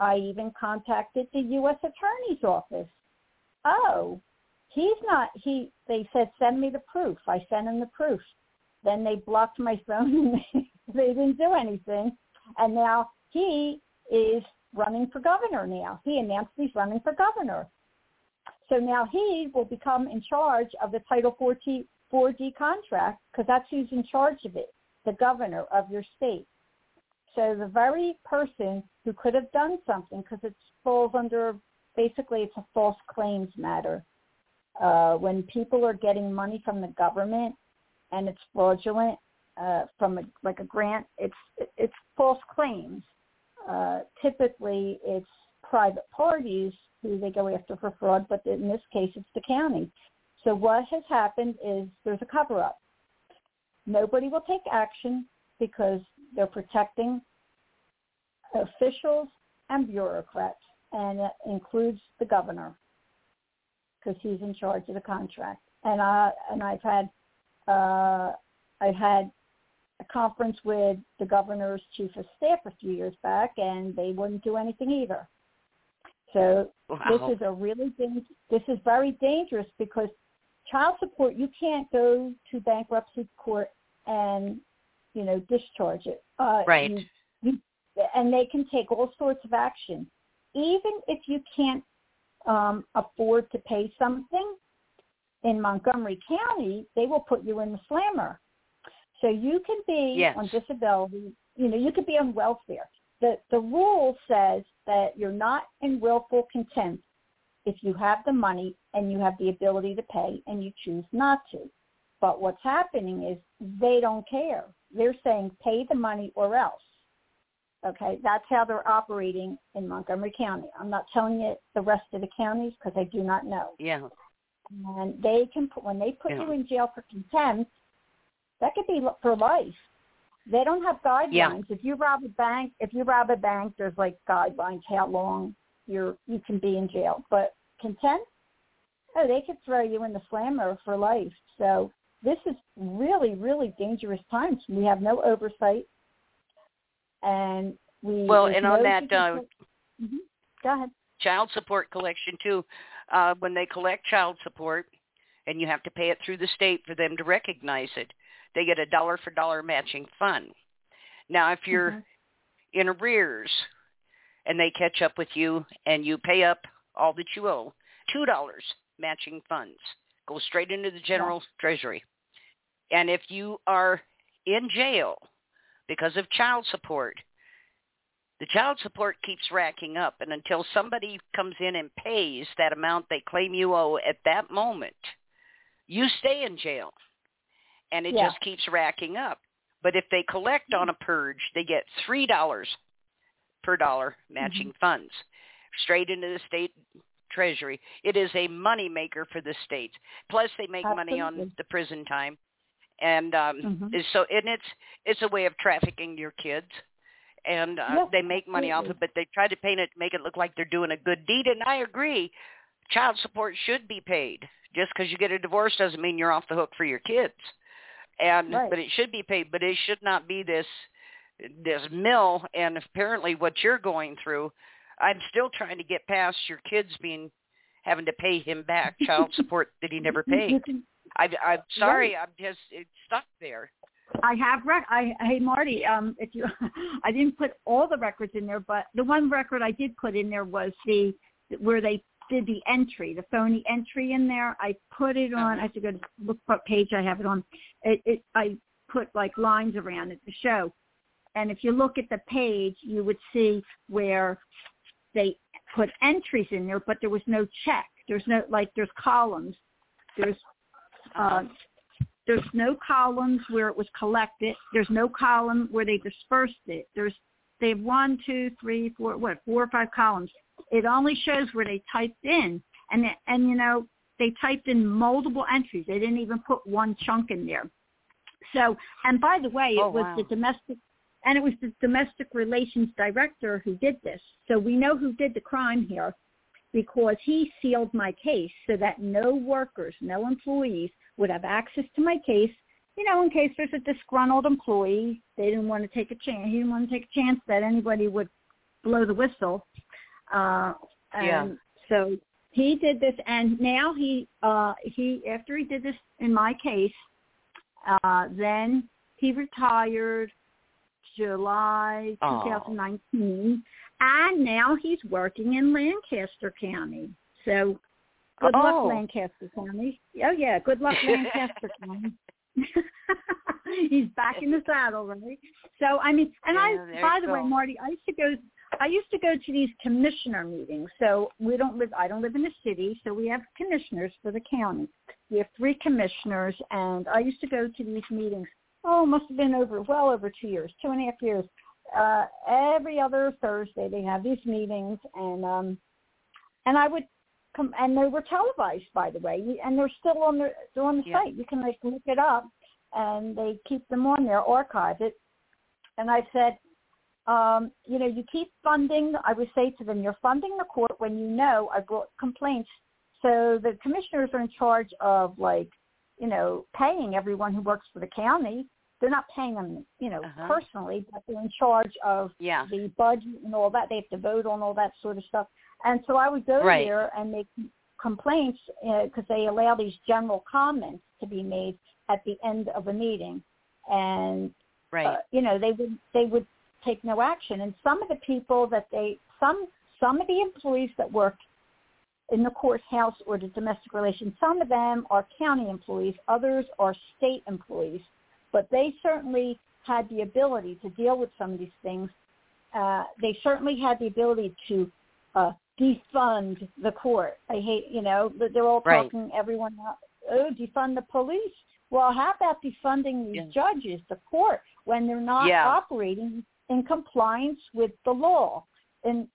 I even contacted the U.S. Attorney's Office. Oh, he's not. He. They said send me the proof. I sent him the proof. Then they blocked my phone and they, they didn't do anything. And now he is running for governor. Now he announced he's running for governor. So now he will become in charge of the Title 4T, 4D contract because that's who's in charge of it, the governor of your state. So the very person who could have done something, because it falls under, basically it's a false claims matter. Uh, when people are getting money from the government and it's fraudulent uh, from a, like a grant, it's it's false claims. Uh, typically, it's private parties who they go after for fraud, but in this case, it's the county. So what has happened is there's a cover-up. Nobody will take action because they're protecting officials and bureaucrats, and it includes the governor because he's in charge of the contract. And I and I've had uh, I had a conference with the governor's chief of staff a few years back, and they wouldn't do anything either. So wow. this is a really this is very dangerous because child support you can't go to bankruptcy court and you know discharge it. Uh, right. You, you, and they can take all sorts of action, even if you can't um, afford to pay something. In Montgomery County, they will put you in the slammer. So you can be yes. on disability. You know, you could be on welfare. The the rule says that you're not in willful contempt if you have the money and you have the ability to pay and you choose not to. But what's happening is they don't care. They're saying pay the money or else. Okay, that's how they're operating in Montgomery County. I'm not telling you the rest of the counties because I do not know. Yeah. And they can put when they put yeah. you in jail for contempt, that could be for life. They don't have guidelines. Yeah. If you rob a bank, if you rob a bank, there's like guidelines how long you're you can be in jail. But contempt, oh, they could throw you in the slammer for life. So this is really, really dangerous times. We have no oversight, and we well, and on that, uh, mm-hmm. go ahead. Child support collection too. Uh, when they collect child support, and you have to pay it through the state for them to recognize it, they get a dollar for dollar matching fund. Now, if you're mm-hmm. in arrears and they catch up with you and you pay up all that you owe, two dollars matching funds go straight into the general yeah. treasury. And if you are in jail because of child support, the child support keeps racking up and until somebody comes in and pays that amount they claim you owe at that moment, you stay in jail and it yeah. just keeps racking up. But if they collect on a purge, they get three dollars per dollar matching mm-hmm. funds straight into the state treasury. It is a money maker for the states. Plus, they make Absolutely. money on the prison time, and um, mm-hmm. so and it's it's a way of trafficking your kids. And uh, they make money off it, but they try to paint it, make it look like they're doing a good deed. And I agree, child support should be paid. Just because you get a divorce doesn't mean you're off the hook for your kids and right. but it should be paid but it should not be this this mill and apparently what you're going through i'm still trying to get past your kids being having to pay him back child support that he never paid i i'm sorry right. i'm just it's stuck there I have rec. I hey Marti. Um, if you, I didn't put all the records in there, but the one record I did put in there was the where they did the entry, the phony entry in there. I put it on. I have to go to look what page I have it on. It, it I put like lines around it to show. And if you look at the page, you would see where they put entries in there, but there was no check. There's no like there's columns. There's uh, there's no columns where it was collected. There's no column where they dispersed it. There's they have one, two, three, four, what, four or five columns. It only shows where they typed in, and and you know they typed in multiple entries. They didn't even put one chunk in there. So, and by the way, it oh, was wow. the domestic, and it was the domestic relations director who did this. So we know who did the crime here, because he sealed my case so that no workers, no employees would have access to my case. You know, in case there's a disgruntled employee, they didn't want to take a chance. He didn't want to take a chance that anybody would blow the whistle. Uh, and Yeah. So he did this, and now he uh, he after he did this in my case, uh, then he retired July Aw. 2019, and now he's working in Lancaster County. So good luck, Oh. Lancaster County. Oh yeah, good luck, Lancaster County. he's back in the saddle, right? So I mean, and Yeah, I, by the way. Marti, I used to go. I used to go to these commissioner meetings. So we don't live. I don't live in the city, so we have commissioners for the county. We have three commissioners, and I used to go to these meetings. Oh, must have been over well over two years, two and a half years. Uh, every other Thursday they have these meetings, and um, and I would come, and they were televised, by the way, and they're still on the they're on the Yeah. site. You can like look it up, and they keep them on there, archive it. And I said, um, you know, you keep funding. I would say to them, you're funding the court when you know I brought complaints. So the commissioners are in charge of like, you know, paying everyone who works for the county. They're not paying them, you know, Uh-huh. personally, but they're in charge of Yeah. the budget and all that. They have to vote on all that sort of stuff. And so I would go Right. there and make complaints because they allow these general comments to be made at the end of a meeting. And Right. uh, you know they would they would take no action and some of the people that they some some of the employees that work in the courthouse or the domestic relations some of them are county employees others are state employees but they certainly had the ability to deal with some of these things uh, they certainly had the ability to uh, defund the court i hate you know they're all Right. talking everyone out, oh defund the police well how about defunding these Yeah. judges the court when they're not Yeah. operating in compliance with the law. And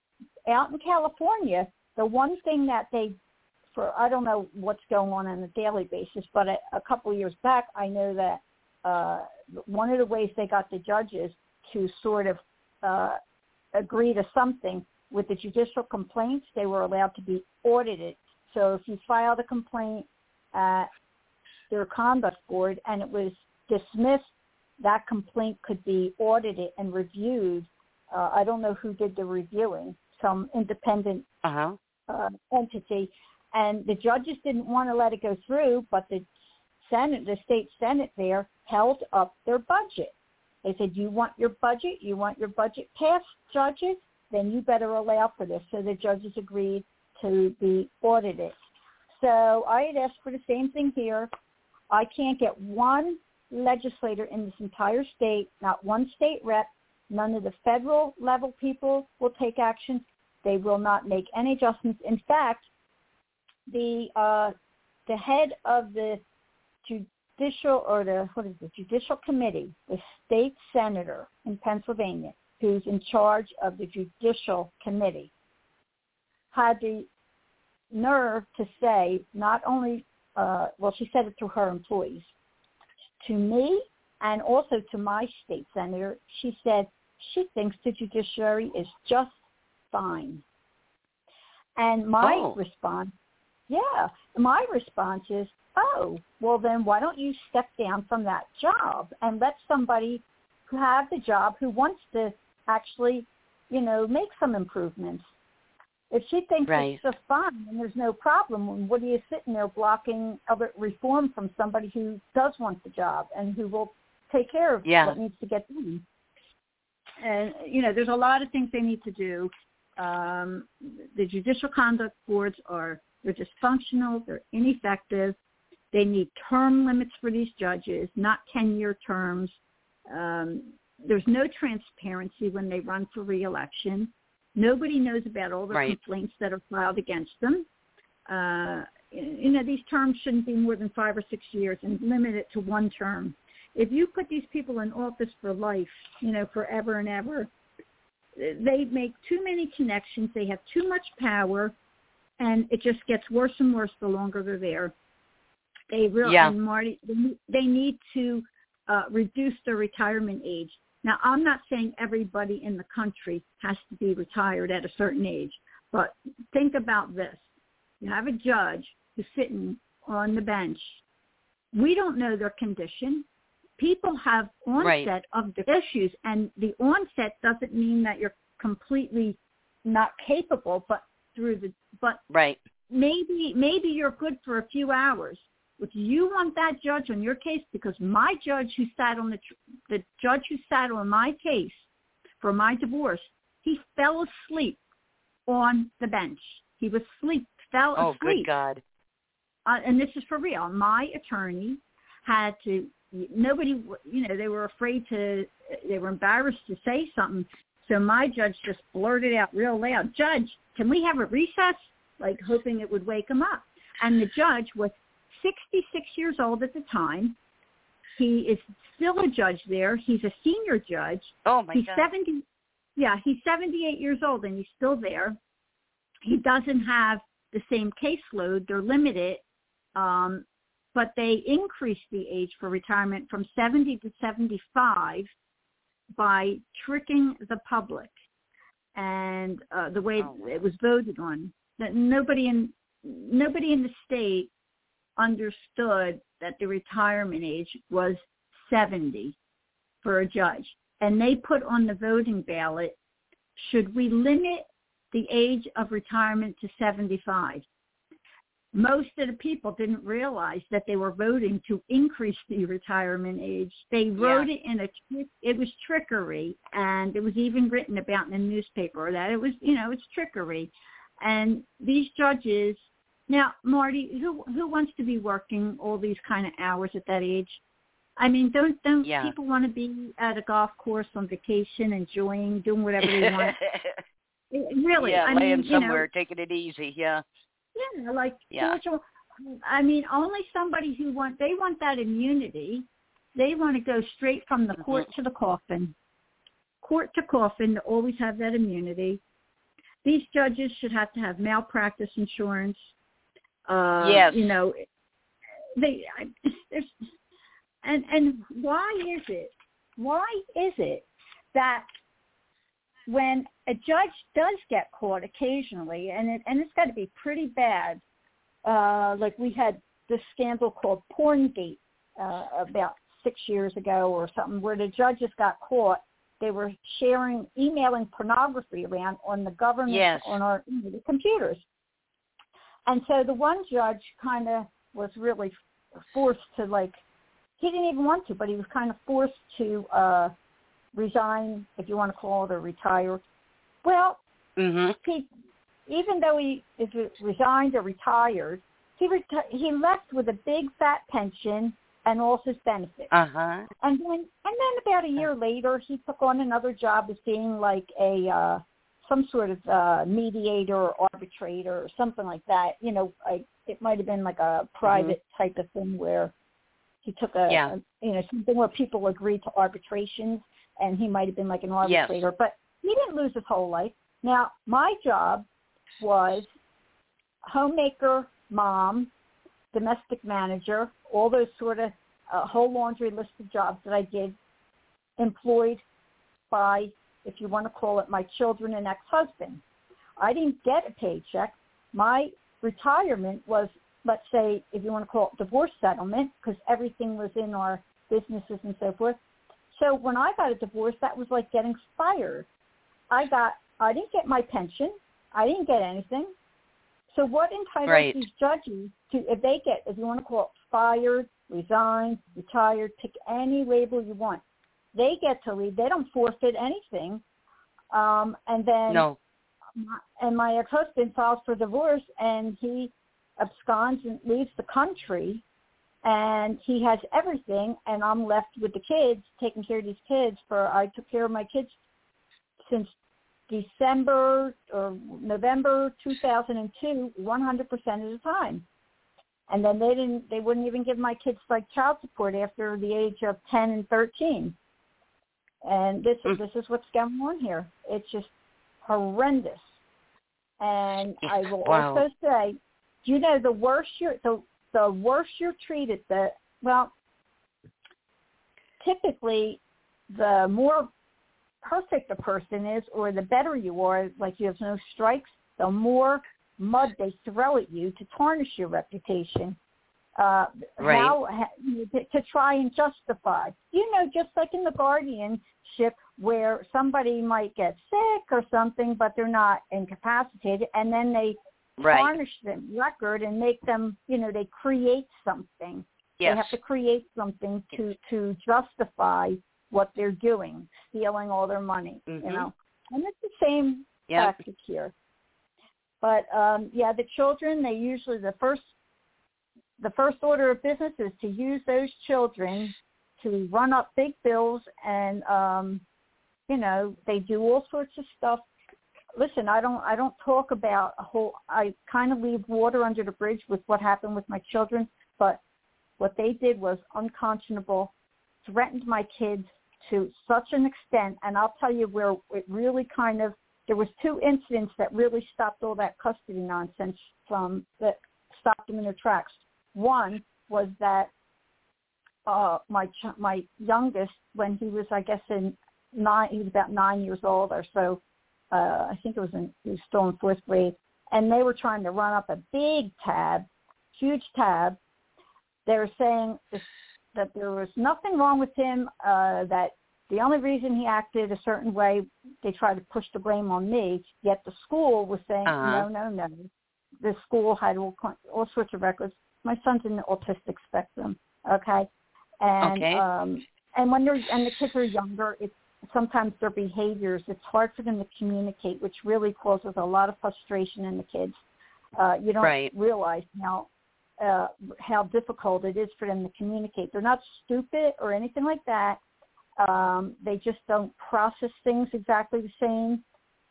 out in California, the one thing that they, for I don't know what's going on on a daily basis, but a, a couple of years back, I know that uh, one of the ways they got the judges to sort of uh, agree to something with the judicial complaints, they were allowed to be audited. So if you filed a complaint at their conduct board and it was dismissed that complaint could be audited and reviewed. Uh, I don't know who did the reviewing, some independent Uh-huh. uh, entity, and the judges didn't want to let it go through, but the Senate, the state Senate there held up their budget. They said, "You want your budget? You want your budget passed, judges? Then you better allow for this." So the judges agreed to be audited. So I had asked for the same thing here. I can't get one legislator in this entire state, not one state rep, none of the federal level people will take action. They will not make any adjustments. In fact, the uh, the head of the judicial or the what is the judicial committee, the state senator in Pennsylvania, who's in charge of the judicial committee, had the nerve to say not only uh, well, she said it to her employees, to me and also to my state senator, she said she thinks the judiciary is just fine. And my Oh. response, yeah, my response is, oh, well then why don't you step down from that job and let somebody who have the job who wants to actually, you know, make some improvements. If she thinks Right. it's just fine and there's no problem, what are you sitting there blocking other reform from somebody who does want the job and who will take care of Yeah. what needs to get done? And you know, there's a lot of things they need to do. Um, the judicial conduct boards are they're dysfunctional, they're ineffective. They need term limits for these judges, not 10-year terms. Um, there's no transparency when they run for reelection. Nobody knows about all the Right. complaints that are filed against them. Uh, you know, these terms shouldn't be more than five or six years and limit it to one term. If you put these people in office for life, you know, forever and ever, they make too many connections. They have too much power, and it just gets worse and worse the longer they're there. They really, Yeah. and Marti, they need- to uh, reduce their retirement age. Now, I'm not saying everybody in the country has to be retired at a certain age, but think about this. You have a judge who's sitting on the bench. We don't know their condition. People have onset Right. of the issues, and the onset doesn't mean that you're completely not capable, but through the but right. maybe maybe you're good for a few hours. If you want that judge on your case, because my judge who sat on the the judge who sat on my case for my divorce, he fell asleep on the bench. He was asleep, fell Oh, asleep Oh, good God. uh, and this is for real. My attorney had to. Nobody, you know, they were afraid to. They were embarrassed to say something. So my judge just blurted out real loud, "Judge, can we have a recess?" Like hoping it would wake him up. And the judge was 66 years old at the time. He is still a judge there. He's a senior judge. Oh my he's God. 70 yeah he's 78 years old and he's still there he doesn't have the same caseload they're limited um but they increased the age for retirement from 70 to 75 by tricking the public and uh, the way Oh, wow. it was voted on that nobody in nobody in the state understood that the retirement age was 70 for a judge and they put on the voting ballot, should we limit the age of retirement to 75? Most of the people didn't realize that they were voting to increase the retirement age. They wrote it in a it was trickery and it was even written about in the newspaper that it was, you know, it's trickery. And these judges, now Marti, who who wants to be working all these kind of hours at that age? I mean, don't don't Yeah. people want to be at a golf course on vacation, enjoying, doing whatever they want? It- really, yeah, I laying mean, you know, somewhere, taking it easy. Yeah. yeah, like Yeah. social. I mean, only somebody who want they want that immunity. They want to go straight from the court Mhm. to the coffin, court to coffin to always have that immunity. These judges should have to have malpractice insurance. Uh, Yes. You know, they I, there's and and why is it? Why is it that when a judge does get caught occasionally, and it, and it's got to be pretty bad. Uh, like we had this scandal called Porngate uh, about six years ago or something, where the judges got caught. They were sharing, emailing pornography around on the government Yes. on our you know, computers. And so the one judge kind of was really forced to like, he didn't even want to, but he was kind of forced to uh, resign, if you want to call it, or retire. Well, Mhm. he, even though he is resigned or retired, he reti- he left with a big fat pension and all his benefits. Uh huh. And then and then about a year later, he took on another job as being like a uh, some sort of uh, mediator or arbitrator or something like that. You know, I, it might have been like a private type of thing where he took a, Yeah. a you know something where people agreed to arbitrations, and he might have been like an Yes. arbitrator. But he didn't lose his whole life. Now, my job was homemaker, mom, domestic manager, all those sort of a whole laundry list of jobs that I did, employed by, if you want to call it, my children and ex-husband. I didn't get a paycheck. My retirement was, let's say, if you want to call it divorce settlement, because everything was in our businesses and so forth. So when I got a divorce, that was like getting fired. I got, I didn't get my pension. I didn't get anything. So what entitles Right. these judges to, if they get, if you want to call it fired, resigned, retired, pick any label you want, they get to leave. They don't forfeit anything. Um, and then, No. my- and my ex-husband files for divorce, and he absconds and leaves the country, and he has everything, and I'm left with the kids, taking care of these kids. For I took care of my kids since December or November 2002, 100% of the time. And then they didn't, they wouldn't even give my kids like child support after the age of 10 and 13. And this is Mm. this is what's going on here. It's just horrendous. And I will Wow. also say, you know, the worse you're the the worse you're treated, the well, typically the more perfect a person is, or the better you are, like you have no strikes, the more mud they throw at you to tarnish your reputation. Uh, right. how to, to try and justify. You know, just like in the guardianship where somebody might get sick or something, but they're not incapacitated, and then they right. tarnish the record and make them, you know, they create something. Yes. They have to create something to to justify what they're doing, stealing all their money. Mm-hmm. You know, and it's the same yep. tactic here. But um, yeah, the children they usually the first the first order of business is to use those children to run up big bills and um you know they do all sorts of stuff. Listen i don't i don't talk about a whole i kind of leave water under the bridge with what happened with my children but what they did was unconscionable threatened my kids to such an extent and i'll tell you where it really kind of there was two incidents that really stopped all that custody nonsense from that stopped them in their tracks one was that uh, my ch- my youngest, when he was, I guess, in nine, he was about nine years old or so. Uh, I think it was in he was still in fourth grade, and they were trying to run up a big tab, huge tab. They were saying this, that there was nothing wrong with him. Uh, that the only reason he acted a certain way, they tried to push the blame on me. Yet the school was saying, uh-huh. no, no, no. The school had all, all sorts of records my son's in the autistic spectrum. Okay, and okay. um, and when they're and the kids are younger, it's sometimes their behaviors. It's hard for them to communicate, which really causes a lot of frustration in the kids. Uh, you don't right. realize how uh, how difficult it is for them to communicate. They're not stupid or anything like that. Um, they just don't process things exactly the same,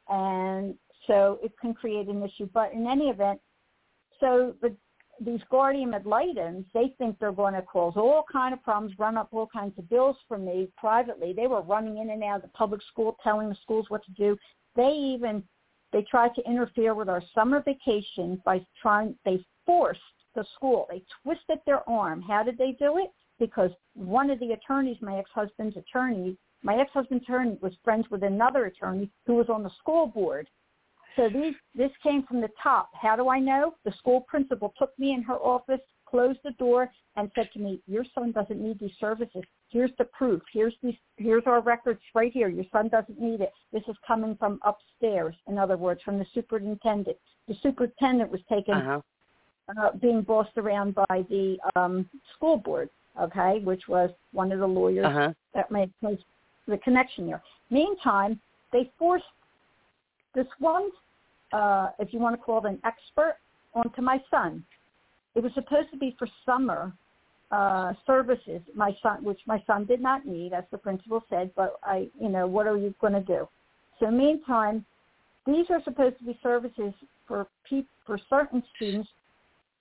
and so it can create an issue. But in any event, so the these guardian ad litem's, they think they're going to cause all kind of problems, run up all kinds of bills for me privately. They were running in and out of the public school, telling the schools what to do. They even they tried to interfere with our summer vacation by trying. They forced the school. They twisted their arm. How did they do it? Because one of the attorneys, my ex-husband's attorney, my ex-husband's attorney was friends with another attorney who was on the school board. So these, this came from the top. How do I know? The school principal took me in her office, closed the door, and said to me, "Your son doesn't need these services. Here's the proof. Here's these. Here's our records right here. Your son doesn't need it. This is coming from upstairs. In other words, from the superintendent. The superintendent was taken, uh-huh. uh, being bossed around by the um, school board. Okay, which was one of the lawyers uh-huh. that made the connection here. Meantime, they forced this one uh, if you want to call it an expert, onto my son. It was supposed to be for summer uh, services, my son, which my son did not need, as the principal said. But I, you know, what are you going to do? So meantime, these are supposed to be services for pe- for certain students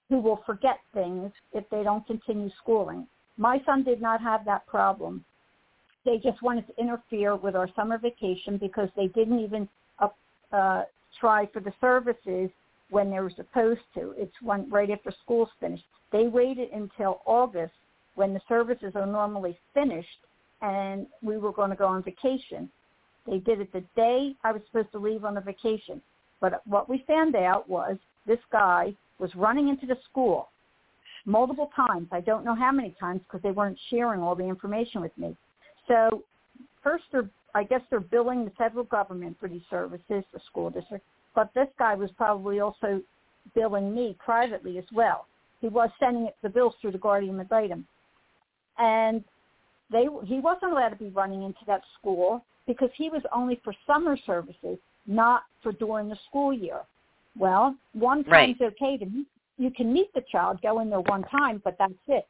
who will forget things if they don't continue schooling. My son did not have that problem. They just wanted to interfere with our summer vacation because they didn't even uh, try for the services when they were supposed to. It's one right after school's finished. They waited until August when the services are normally finished and we were going to go on vacation. They did it the day I was supposed to leave on the vacation. But what we found out was this guy was running into the school multiple times. I don't know how many times because they weren't sharing all the information with me. So first they're I guess they're billing the federal government for these services, the school district. But this guy was probably also billing me privately as well. He was sending it, the bills through the guardian ad litem. And they he wasn't allowed to be running into that school because he was only for summer services, not for during the school year. Well, one time's right. okay to meet. You can meet the child, go in there one time, but that's it.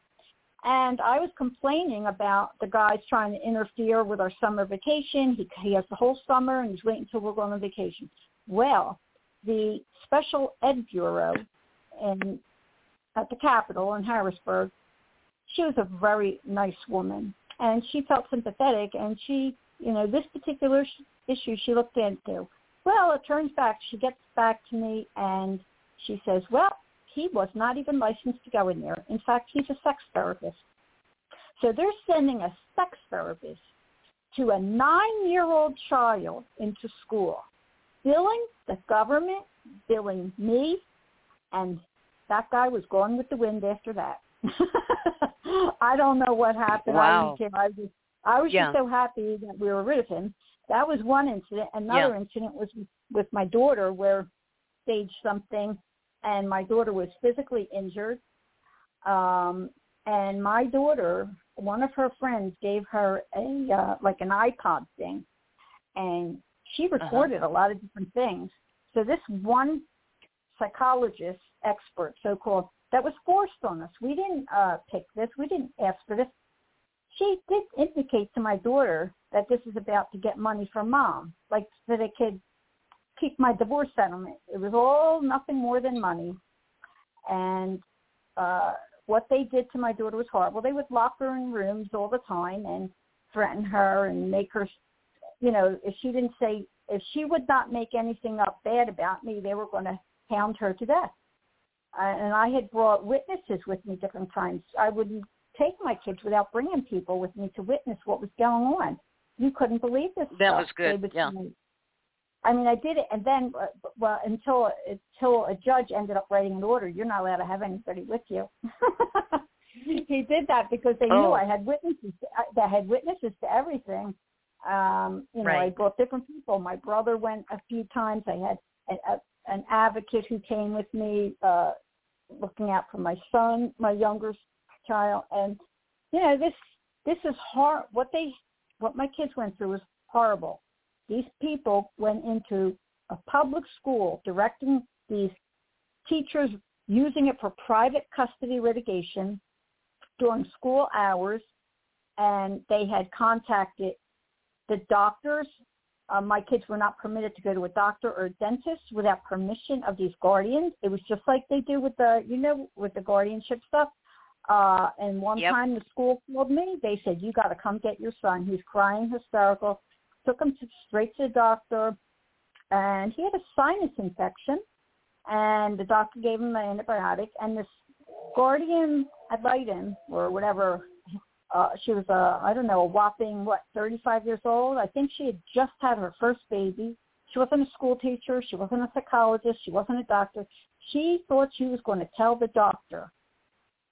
And I was complaining about the guys trying to interfere with our summer vacation. He, he has the whole summer and he's waiting until we're going on vacation. Well, the Special Ed Bureau in, at the Capitol in Harrisburg, she was a very nice woman. And she felt sympathetic and she, you know, this particular issue she looked into. Well, it turns back, she gets back to me and she says, well, he was not even licensed to go in there. In fact, he's a sex therapist. So they're sending a sex therapist to a nine-year-old child into school, billing the government, billing me, and that guy was gone with the wind after that. I don't know what happened. Wow. I, I was I was Yeah. just so happy that we were rid of him. That was one incident. Another incident was with my daughter where staged something and my daughter was physically injured. Um and my daughter, one of her friends gave her a uh, like an iPod thing and she recorded a lot of different things. So this one psychologist expert, so called, that was forced on us. We didn't uh, pick this. We didn't ask for this. She did indicate to my daughter that this is about to get money from mom, like so they could keep my divorce settlement. It was all nothing more than money. And uh, what they did to my daughter was horrible. They would lock her in rooms all the time and threaten her and make her, you know, if she didn't say, if she would not make anything up bad about me, they were going to hound her to death. Uh, and I had brought witnesses with me different times. I wouldn't take my kids without bringing people with me to witness what was going on. You couldn't believe this. That stuff. was good, would yeah. I mean, I did it, and then, uh, well, until until a judge ended up writing an order, you're not allowed to have anybody with you. he did that because they knew Oh. I had witnesses. I, that had witnesses to everything. Um, you know, I brought different people. My brother went a few times. I had an, a, an advocate who came with me, uh, looking out for my son, my younger child, and you know, this this is hard. What they, what my kids went through was horrible. These people went into a public school directing these teachers using it for private custody litigation during school hours, and they had contacted the doctors. Uh, my kids were not permitted to go to a doctor or a dentist without permission of these guardians. It was just like they do with the, you know, with the guardianship stuff. Uh, and one Yep. time the school called me. They said, you got to come get your son. He's crying hysterical. Took him to, straight to the doctor, and he had a sinus infection. And the doctor gave him an antibiotic. And this guardian ad litem, or whatever, uh, she was a, I don't know, a whopping, what, 35 years old? I think she had just had her first baby. She wasn't a school teacher. She wasn't a psychologist. She wasn't a doctor. She thought she was going to tell the doctor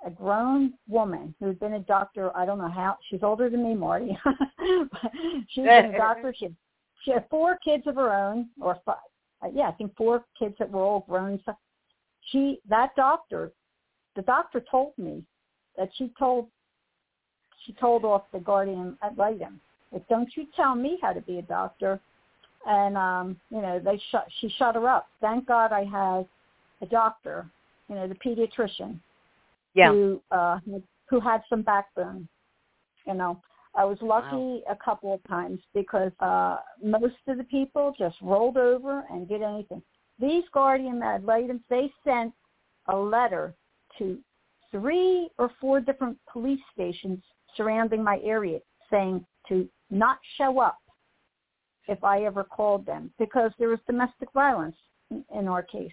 a grown woman who'd been a doctor, I don't know how, she's older than me, Marti. She's been a doctor. She she had four kids of her own, or five. Uh, yeah, I think four kids that were all grown. So she, that doctor, the doctor told me that she told, she told off the guardian ad litem. Like, don't you tell me how to be a doctor. And, um, you know, they shut, she shut her up. Thank God I had a doctor, you know, the pediatrician Yeah. who uh who had some backbone. You know, I was lucky a couple of times because uh most of the people just rolled over and did anything. These guardian ad litems, they sent a letter to three or four different police stations surrounding my area saying to not show up if I ever called them because there was domestic violence in our case.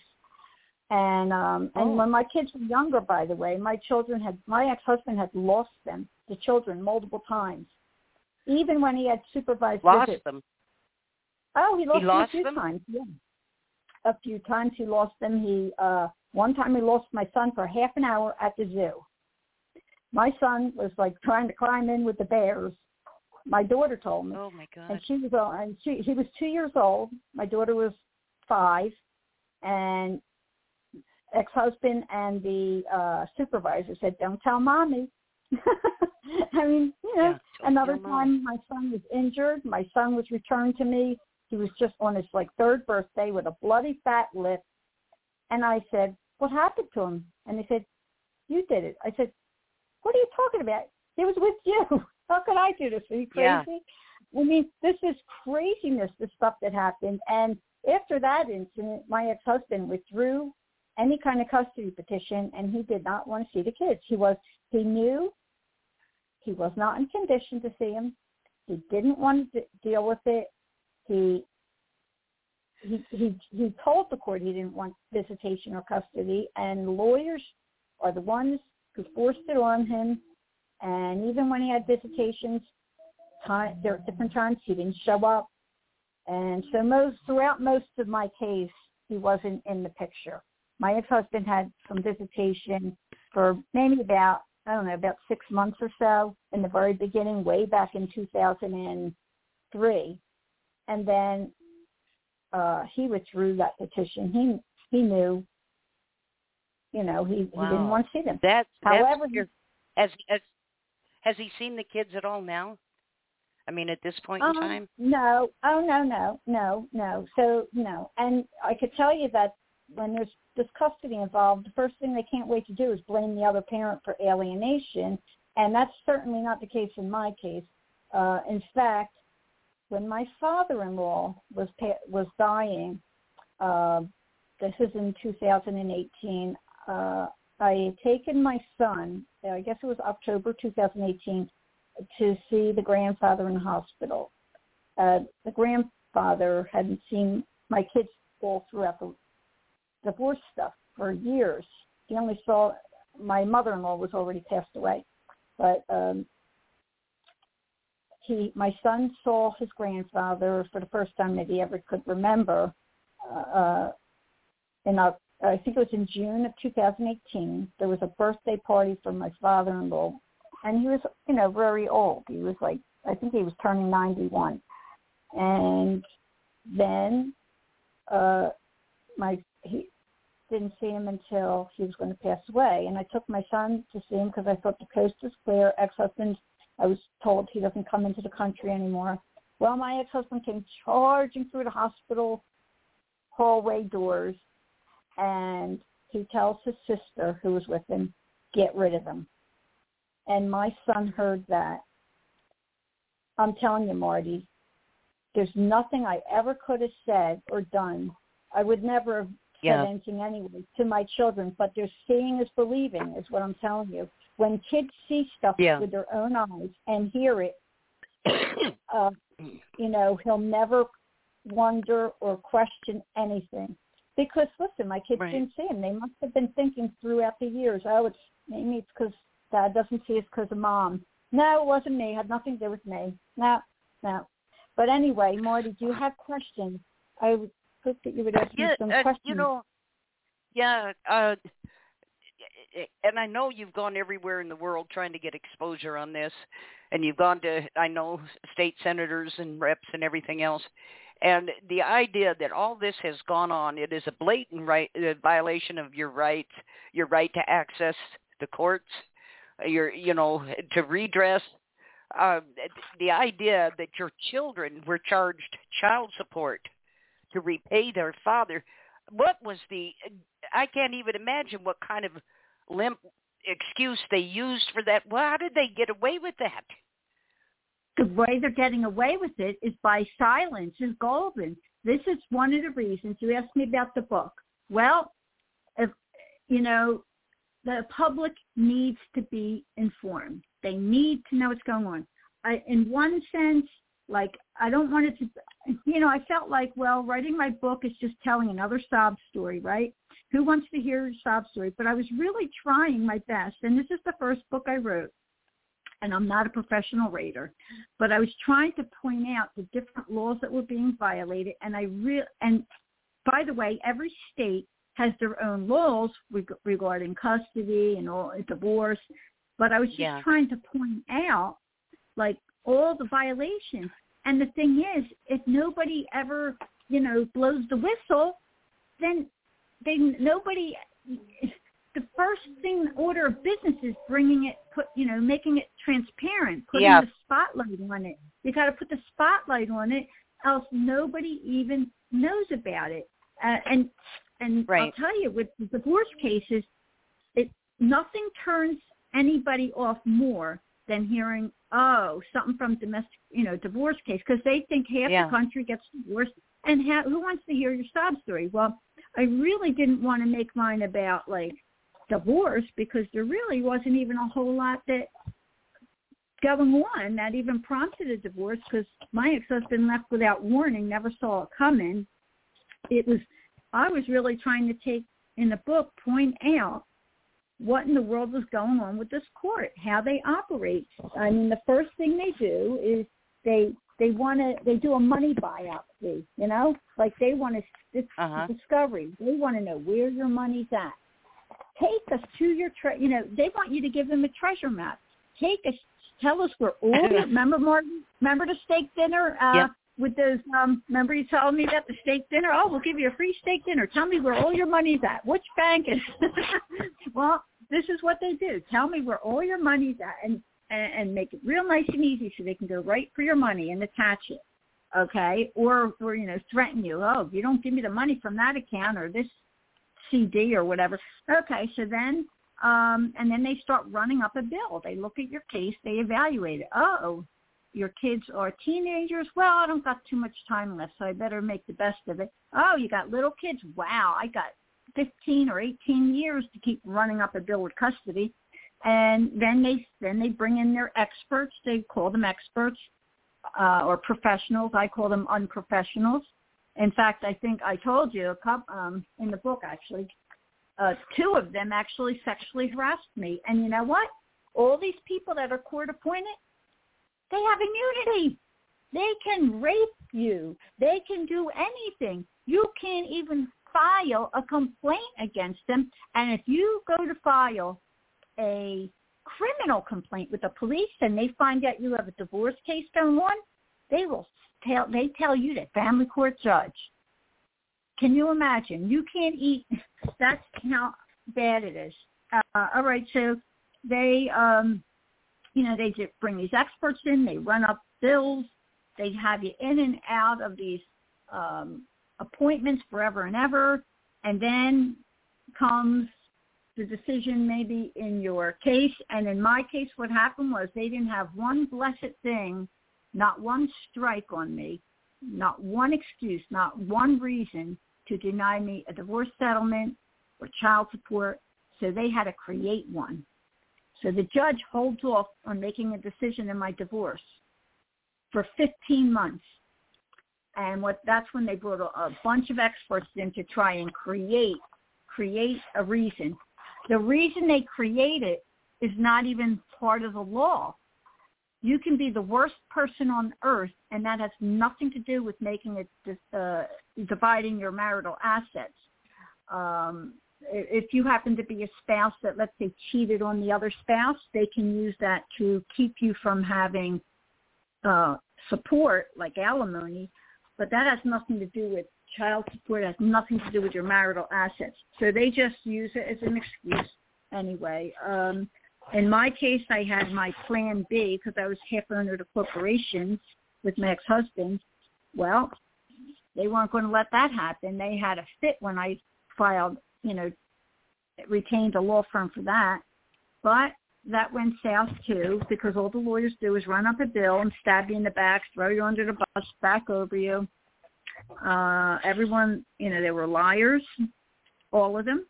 And um and Oh. when my kids were younger by the way, my children had my ex husband had lost them, the children, multiple times. Even when he had supervised Lost visits. them. Oh, he lost, lost them a few them? times. Yeah, a few times he lost them. He uh one time he lost my son for half an hour at the zoo. My son was like trying to climb in with the bears. My daughter told me, Oh my God. and she was uh, and she he was two years old. My daughter was five, and ex-husband and the uh supervisor said, "Don't tell mommy." I mean, you know, Yeah, another time my son was injured. My son was returned to me. He was just on his like third birthday with a bloody fat lip, and I said, "What happened to him?" And they said, "You did it." I said, "What are you talking about? It was with you. How could I do this? Are you crazy?" Yeah. I mean, this is craziness, the stuff that happened. And after that incident, my ex-husband withdrew any kind of custody petition, and he did not want to see the kids. He was he knew he was not in condition to see them. He didn't want to deal with it. He he he he told the court he didn't want visitation or custody, and lawyers are the ones who forced it on him. And even when he had visitations, time there at different times he didn't show up. And so most throughout most of my case, he wasn't in the picture. My ex-husband had some visitation for maybe about I don't know about six months or so in the very beginning, way back in 2003, and then uh, he withdrew that petition. He he knew, you know, he, wow. he didn't want to see them. That's, However, that's your, has, has has he seen the kids at all now? I mean, at this point um, in time? No. Oh no, no, no, no. So no, and I could tell you that when there's this custody involved, the first thing they can't wait to do is blame the other parent for alienation, and that's certainly not the case in my case. Uh, in fact, when my father-in-law was was dying, uh, this is in 2018. Uh, I had taken my son. I guess it was October 2018 to see the grandfather in the hospital. Uh, the grandfather hadn't seen my kids all throughout the divorce stuff for years. He only saw my mother-in-law was already passed away, but um, he my son saw his grandfather for the first time that he ever could remember. Uh, in a, I think it was in June of 2018. There was a birthday party for my father-in-law, and he was you know very old. He was like I think he was turning 91, and then uh, my he didn't see him until he was going to pass away. And I took my son to see him because I thought the coast was clear. Ex-husband, I was told he doesn't come into the country anymore. Well, my ex-husband came charging through the hospital hallway doors, and he tells his sister, who was with him, get rid of him. And my son heard that. I'm telling you, Marti, there's nothing I ever could have said or done. I would never have yeah. anyway to my children, but they're seeing is believing is what I'm telling you. When kids see stuff yeah. with their own eyes and hear it, uh, you know, he'll never wonder or question anything. Because listen, my kids right. didn't see him. They must have been thinking throughout the years, oh, it's maybe it's because dad doesn't see us because of mom. No, it wasn't me. It had nothing to do with me. No, no. But anyway, Marti, do you have questions? I hope that you would ask yeah, me some uh, questions. You know, yeah, uh, and I know you've gone everywhere in the world trying to get exposure on this, and you've gone to I know state senators and reps and everything else. And the idea that all this has gone on, it is a blatant right uh, violation of your rights, your right to access the courts, your you know to redress. Uh, the idea that your children were charged child support to repay their father. What was the? I can't even imagine what kind of limp excuse they used for that. Well, how did they get away with that? The way they're getting away with it is by silence is golden. This is one of the reasons you asked me about the book. Well, if you know, the public needs to be informed. They need to know what's going on. I, in one sense, like I don't want it to, you know, I felt like, well, writing my book is just telling another sob story, right? Who wants to hear a sob story? But I was really trying my best, and this is the first book I wrote, and I'm not a professional writer, but I was trying to point out the different laws that were being violated, and I real and by the way, every state has their own laws reg- regarding custody and all divorce, but I was just Yeah. trying to point out like all the violations. And the thing is, if nobody ever, you know, blows the whistle, then they nobody. The first thing order of business is bringing it, put you know, making it transparent, putting Yeah. the spotlight on it. You got to put the spotlight on it, else nobody even knows about it. Uh, and and Right. I'll tell you, with the divorce cases, it nothing turns anybody off more than hearing, oh, something from domestic, you know, divorce case, because they think half Yeah. the country gets divorced, and ha- who wants to hear your sob story? Well, I really didn't want to make mine about like divorce because there really wasn't even a whole lot that going on that even prompted a divorce because my ex-husband left without warning, never saw it coming. It was, I was really trying to take in the book, point out what in the world was going on with this court, how they operate. I mean, the first thing they do is they they want to they do a money biopsy, you know, like they want to this Uh-huh. discovery. They want to know where your money's at, take us to your tre- you know they want you to give them a treasure map. Take us, tell us where all your remember Martin, remember the steak dinner uh, Yep. With those um remember you told me about the steak dinner? Oh, we'll give you a free steak dinner. Tell me where all your money's at. Which bank is Well, this is what they do. Tell me where all your money's at and and, and make it real nice and easy so they can go right for your money and attach it. Okay? Or or you know, threaten you. Oh, if you don't give me the money from that account or this CD or whatever. Okay, so then um and then they start running up a bill. They look at your case, they evaluate it. Oh, your kids are teenagers. Well, I don't got too much time left, so I better make the best of it. Oh, you got little kids. Wow, I got 15 or 18 years to keep running up a bill with custody. And then they then they bring in their experts. They call them experts uh, or professionals. I call them unprofessionals. In fact, I think I told you a couple um, in the book actually. Uh, two of them actually sexually harassed me, and you know what? All these people that are court appointed, they have immunity. They can rape you. They can do anything. You can't even file a complaint against them. And if you go to file a criminal complaint with the police and they find out you have a divorce case going on, they will tell they tell you that family court judge. Can you imagine? You can't eat. That's how bad it is. Uh, all right, so they, um, you know, they just bring these experts in. They run up bills. They have you in and out of these um, appointments forever and ever. And then comes the decision maybe in your case. And in my case, what happened was they didn't have one blessed thing, not one strike on me, not one excuse, not one reason to deny me a divorce settlement or child support. So they had to create one. So the judge holds off on making a decision in my divorce for 15 months. And what that's when they brought a, a bunch of experts in to try and create create a reason. The reason they create it is not even part of the law. You can be the worst person on earth, and that has nothing to do with making it uh, dividing your marital assets. Um, if you happen to be a spouse that, let's say, cheated on the other spouse, they can use that to keep you from having uh, support, like alimony. But that has nothing to do with child support. It has nothing to do with your marital assets. So they just use it as an excuse anyway. Um, in my case, I had my plan B because I was half owner of the corporations with my ex-husband. Well, they weren't going to let that happen. They had a fit when I filed, you know, retained a law firm for that. But that went south too because all the lawyers do is run up a bill and stab you in the back, throw you under the bus, back over you. Uh, everyone, you know, they were liars, all of them.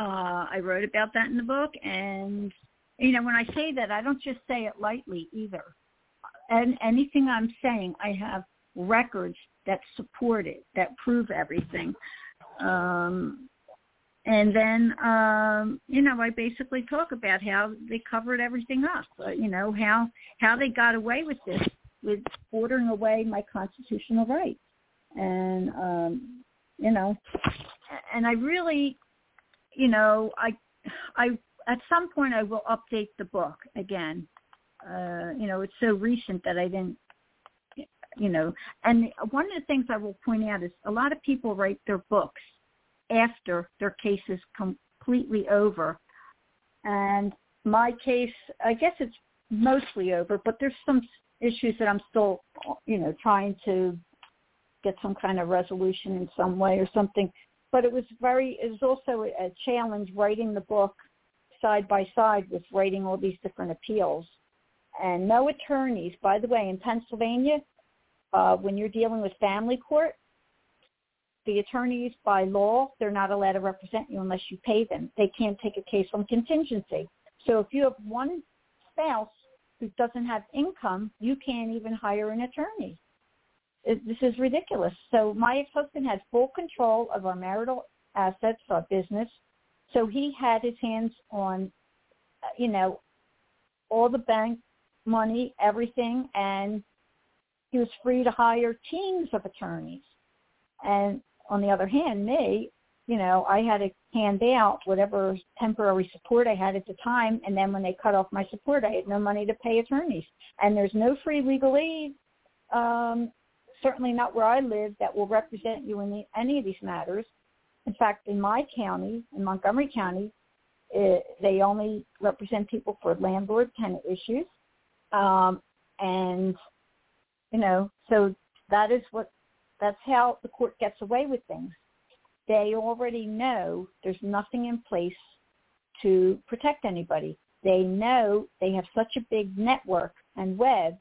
Uh, I wrote about that in the book, and you know, when I say that, I don't just say it lightly either. And anything I'm saying, I have records that support it, that prove everything. Um, and then, um, you know, I basically talk about how they covered everything up. Uh, you know, how how they got away with this, with ordering away my constitutional rights, and um, you know, and I really, you know, I, I at some point I will update the book again. Uh, you know, it's so recent that I didn't, you know, and one of the things I will point out is a lot of people write their books after their case is completely over. And my case, I guess it's mostly over, but there's some issues that I'm still, you know, trying to get some kind of resolution in some way or something. But it was very, it was also a challenge writing the book side by side with writing all these different appeals. And no attorneys, by the way, in Pennsylvania, uh, when you're dealing with family court, the attorneys by law, they're not allowed to represent you unless you pay them. They can't take a case on contingency. So if you have one spouse who doesn't have income, you can't even hire an attorney. It, this is ridiculous. So my ex-husband had full control of our marital assets, our business. So he had his hands on, you know, all the bank money, everything, and he was free to hire teams of attorneys. And on the other hand, me, you know, I had to hand out whatever temporary support I had at the time, and then when they cut off my support, I had no money to pay attorneys. And there's no free legal aid, um, certainly not where I live, that will represent you in the, any of these matters. In fact, in my county, in Montgomery County, it, they only represent people for landlord-tenant issues. Um, and, you know, so that is what, that's how the court gets away with things they already know there's nothing in place to protect anybody. They know they have such a big network and web,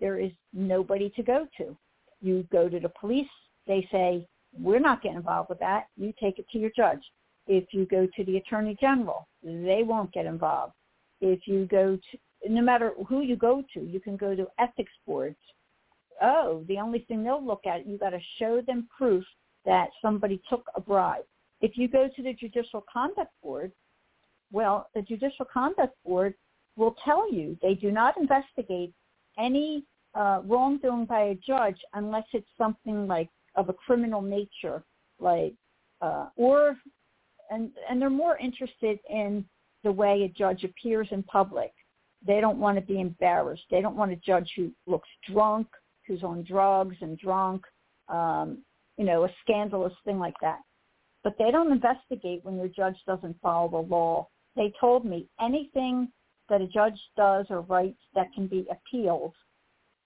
there is nobody to go to. You go to the police, they say, we're not getting involved with that. You take it to your judge. If you go to the attorney general, they won't get involved. If you go to, no matter who you go to, you can go to ethics boards. Oh, the only thing they'll look at, you got to show them proof that somebody took a bribe. If you go to the Judicial Conduct Board, well, the Judicial Conduct Board will tell you they do not investigate any uh, wrongdoing by a judge unless it's something like of a criminal nature, like uh, or and and they're more interested in the way a judge appears in public. They don't want to be embarrassed. They don't want a judge who looks drunk, who's on drugs and drunk, um, you know, a scandalous thing like that. But they don't investigate when your judge doesn't follow the law. They told me anything that a judge does or writes that can be appealed,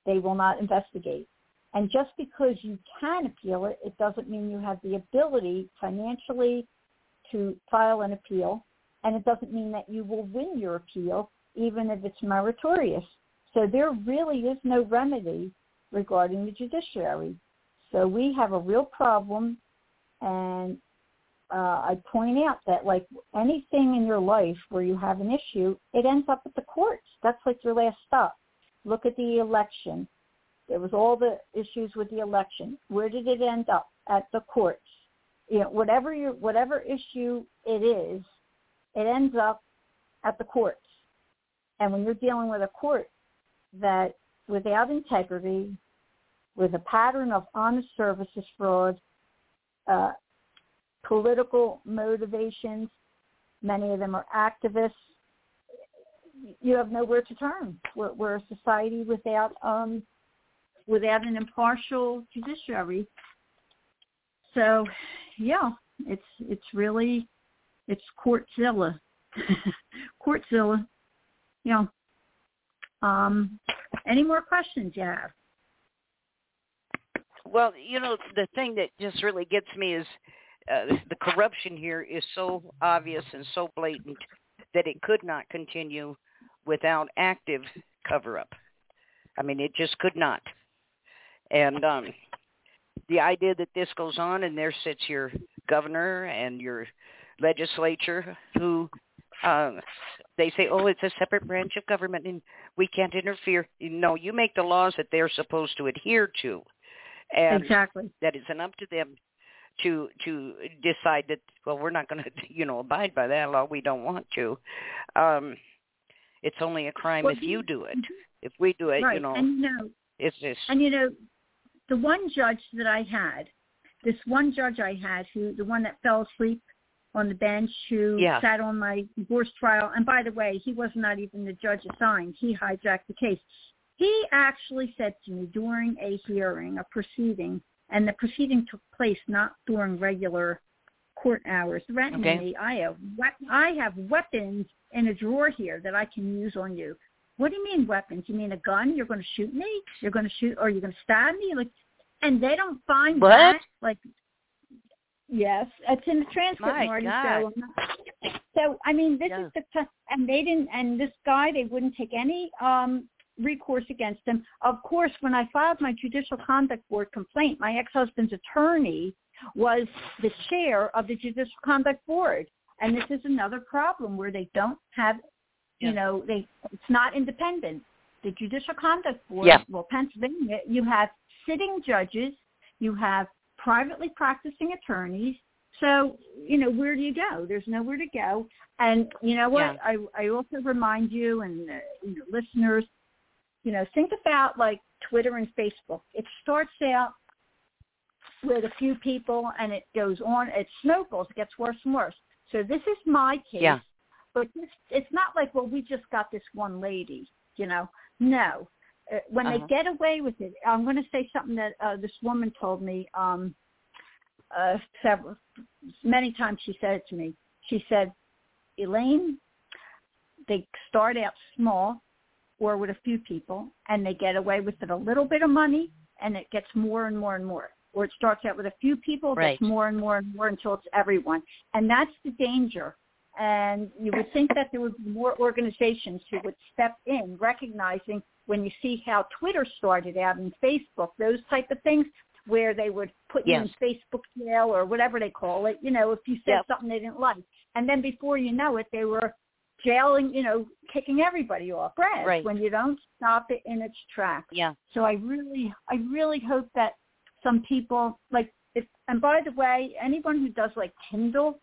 they will not investigate. And just because you can appeal it, it doesn't mean you have the ability financially to file an appeal. And it doesn't mean that you will win your appeal, even if it's meritorious. So there really is no remedy regarding the judiciary. So we have a real problem, and uh, I point out that like anything in your life where you have an issue, it ends up at the courts. That's like your last stop. Look at the election. There was all the issues with the election. Where did it end up? At the courts. You know, whatever your whatever issue it is, it ends up at the courts. And when you're dealing with a court that without integrity with a pattern of honest services fraud, uh, political motivations. Many of them are activists. You have nowhere to turn. We're, we're a society without um, without an impartial judiciary. So, yeah, it's it's really it's courtzilla, courtzilla. Know. Um, any more questions you have? Well, you know, the thing that just really gets me is uh, the corruption here is so obvious and so blatant that it could not continue without active cover-up. I mean, it just could not. And um, the idea that this goes on and there sits your governor and your legislature who uh, they say, oh, it's a separate branch of government and we can't interfere. No, you make the laws that they're supposed to adhere to and exactly. that it's up to them to to decide that well we're not going to you know abide by that law we don't want to um it's only a crime well, if you do it if we do it right. you know and you know it's just and you know the one judge that i had this one judge i had who the one that fell asleep on the bench who yeah. sat on my divorce trial and by the way he was not even the judge assigned he hijacked the case he actually said to me during a hearing, a proceeding, and the proceeding took place not during regular court hours, threatening okay. me, I have, I have weapons in a drawer here that I can use on you. What do you mean weapons? You mean a gun? You're going to shoot me? You're going to shoot, or you're going to stab me? Like, and they don't find what? that like. Yes, it's in the transcript, My Marti. God. So, so I mean, this Yeah. is the and they didn't, and this guy, they wouldn't take any um recourse against him. Of course, when I filed my Judicial Conduct Board complaint, my ex-husband's attorney was the chair of the Judicial Conduct Board. And this is another problem where they don't have, you know, they it's not independent. The Judicial Conduct Board, Yeah. well, Pennsylvania, you have sitting judges, you have privately practicing attorneys. So, you know, where do you go? There's nowhere to go. And you know what? Yeah. I, I also remind you and uh, you know, listeners, you know, think about like Twitter and Facebook. It starts out with a few people and it goes on. It snowballs. It gets worse and worse. So this is my case. Yeah. But this, it's not like, well, we just got this one lady, you know. No. Uh, when Uh-huh. they get away with it, I'm going to say something that uh, this woman told me um, uh, several, many times she said it to me. She said, Elaine, they start out small or with a few people and they get away with it a little bit of money and it gets more and more and more. Or it starts out with a few people, Right. gets more and more and more until it's everyone. And that's the danger. And you would think that there would be more organizations who would step in, recognizing when you see how Twitter started out and Facebook, those type of things, where they would put Yes. you in Facebook jail or whatever they call it, you know, if you said Yep. something they didn't like. And then before you know it, they were jailing, you know, kicking everybody off Right. when you don't stop it in its tracks. Yeah. So I really, I really hope that some people like if, and by the way, anyone who does like Kindle,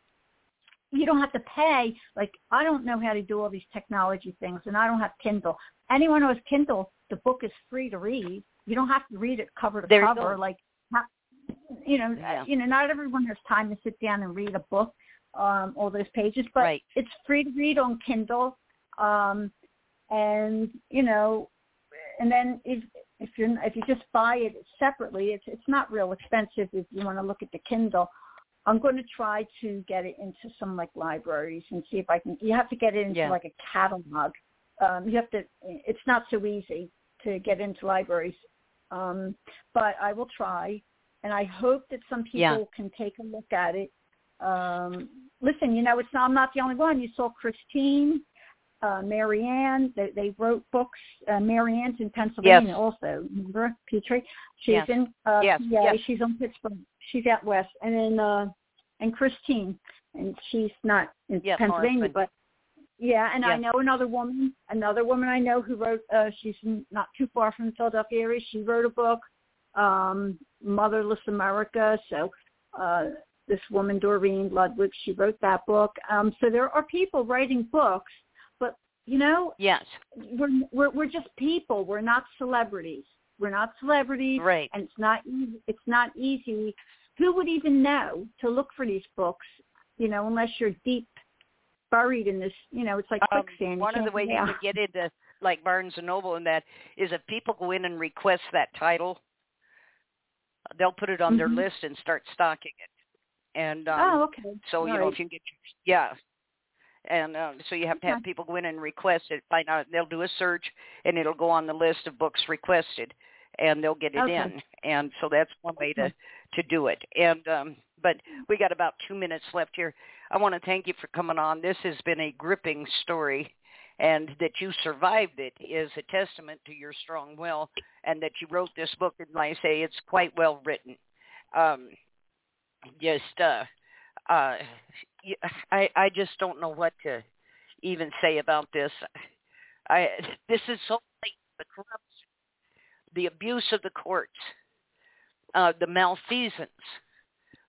you don't have to pay. Like I don't know how to do all these technology things, and I don't have Kindle. Anyone who has Kindle, the book is free to read. You don't have to read it cover to cover. Like, you know, Yeah. you know, not everyone has time to sit down and read a book, um, all those pages, but Right. it's free to read on Kindle. Um, and you know, and then if if you if you just buy it separately, it's it's not real expensive if you want to look at the Kindle. I'm going to try to get it into some like libraries and see if I can. You have to get it into Yeah. like a catalog. Um, you have to. It's not so easy to get into libraries, um, but I will try, and I hope that some people Yeah. can take a look at it. Um, listen, you know, it's not, I'm not the only one. You saw Christine, uh, Marianne. They, they wrote books. Uh, Marianne's in Pennsylvania Yes. also. Remember Petrie? She's Yes. in uh, Yes, PA. yes. She's on Pittsburgh. She's out west, and then uh, and Christine, and she's not in Yeah, Pennsylvania, but yeah. And I know another woman, another woman I know who wrote. Uh, she's not too far from the Philadelphia area. She wrote a book, um, Motherless America. So uh, this woman Doreen Ludwig, she wrote that book. Um, so there are people writing books, but you know, Yes. we're we're we're just people. We're not celebrities. We're not celebrities, Right. and it's not easy. It's not easy. Who would even know to look for these books? You know, unless you're deep buried in this. You know, it's like Um, quicksand. One of the ways you could get into like Barnes and Noble and that is if people go in and request that title, they'll put it on their Mhm. list and start stocking it. And um, oh, okay. so you All know if you can get your, yeah, and um, so you have to have people go in and request it. Find out they'll do a search and it'll go on the list of books requested, and they'll get it Okay. in. And so that's one way to. To do it. And um, but we got about two minutes left here. I want to thank you for coming on. This has been a gripping story. And that you survived it is a testament to your strong will, and that you wrote this book. And I say, it's quite well written. Um, just uh, uh, I I just don't know what to even say about this. I this is so. The corruption, the abuse of the courts, uh, the malfeasance,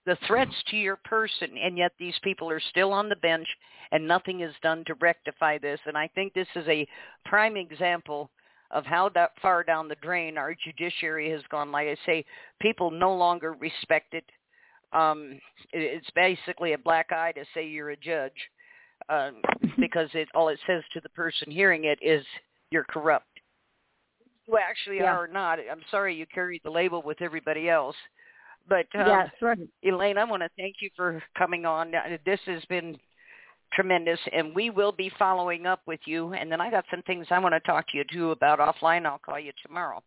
the threats to your person, and yet these people are still on the bench, and nothing is done to rectify this. And I think this is a prime example of how that far down the drain our judiciary has gone. Like I say, people no longer respect it um it's basically a black eye to say you're a judge um because it all it says to the person hearing it is you're corrupt you actually Yeah. are not i'm sorry you carry the label with everybody else but um, yes, right. elaine i want to thank you for coming on this has been tremendous and we will be following up with you and then i got some things i want to talk to you too about offline i'll call you tomorrow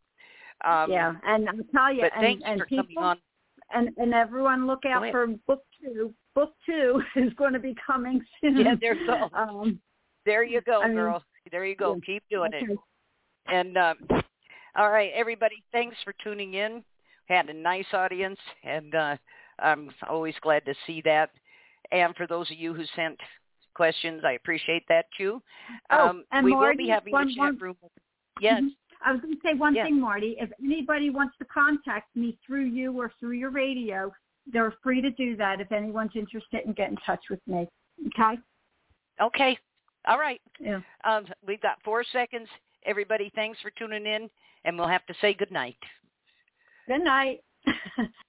um yeah, and I'll tell you, and, thanks and for people, coming on and and everyone look out for book two. Book two is going to be coming soon. Yeah, there you go. Um, There you go, I mean, girl. There you go. yeah. Keep doing it. And um, all right, everybody, thanks for tuning in. Had a nice audience, and uh, I'm always glad to see that. And for those of you who sent questions, I appreciate that too. Oh, um, and we will Marti, be having one- a chat room. Yes. Mhm. I was going to say one Yeah. thing, Marti. If anybody wants to contact me through you or through your radio, they're free to do that if anyone's interested in getting in touch with me. Okay? Okay. All right. Yeah. Um, we've got four seconds. Everybody, thanks for tuning in, and we'll have to say good night. Good night.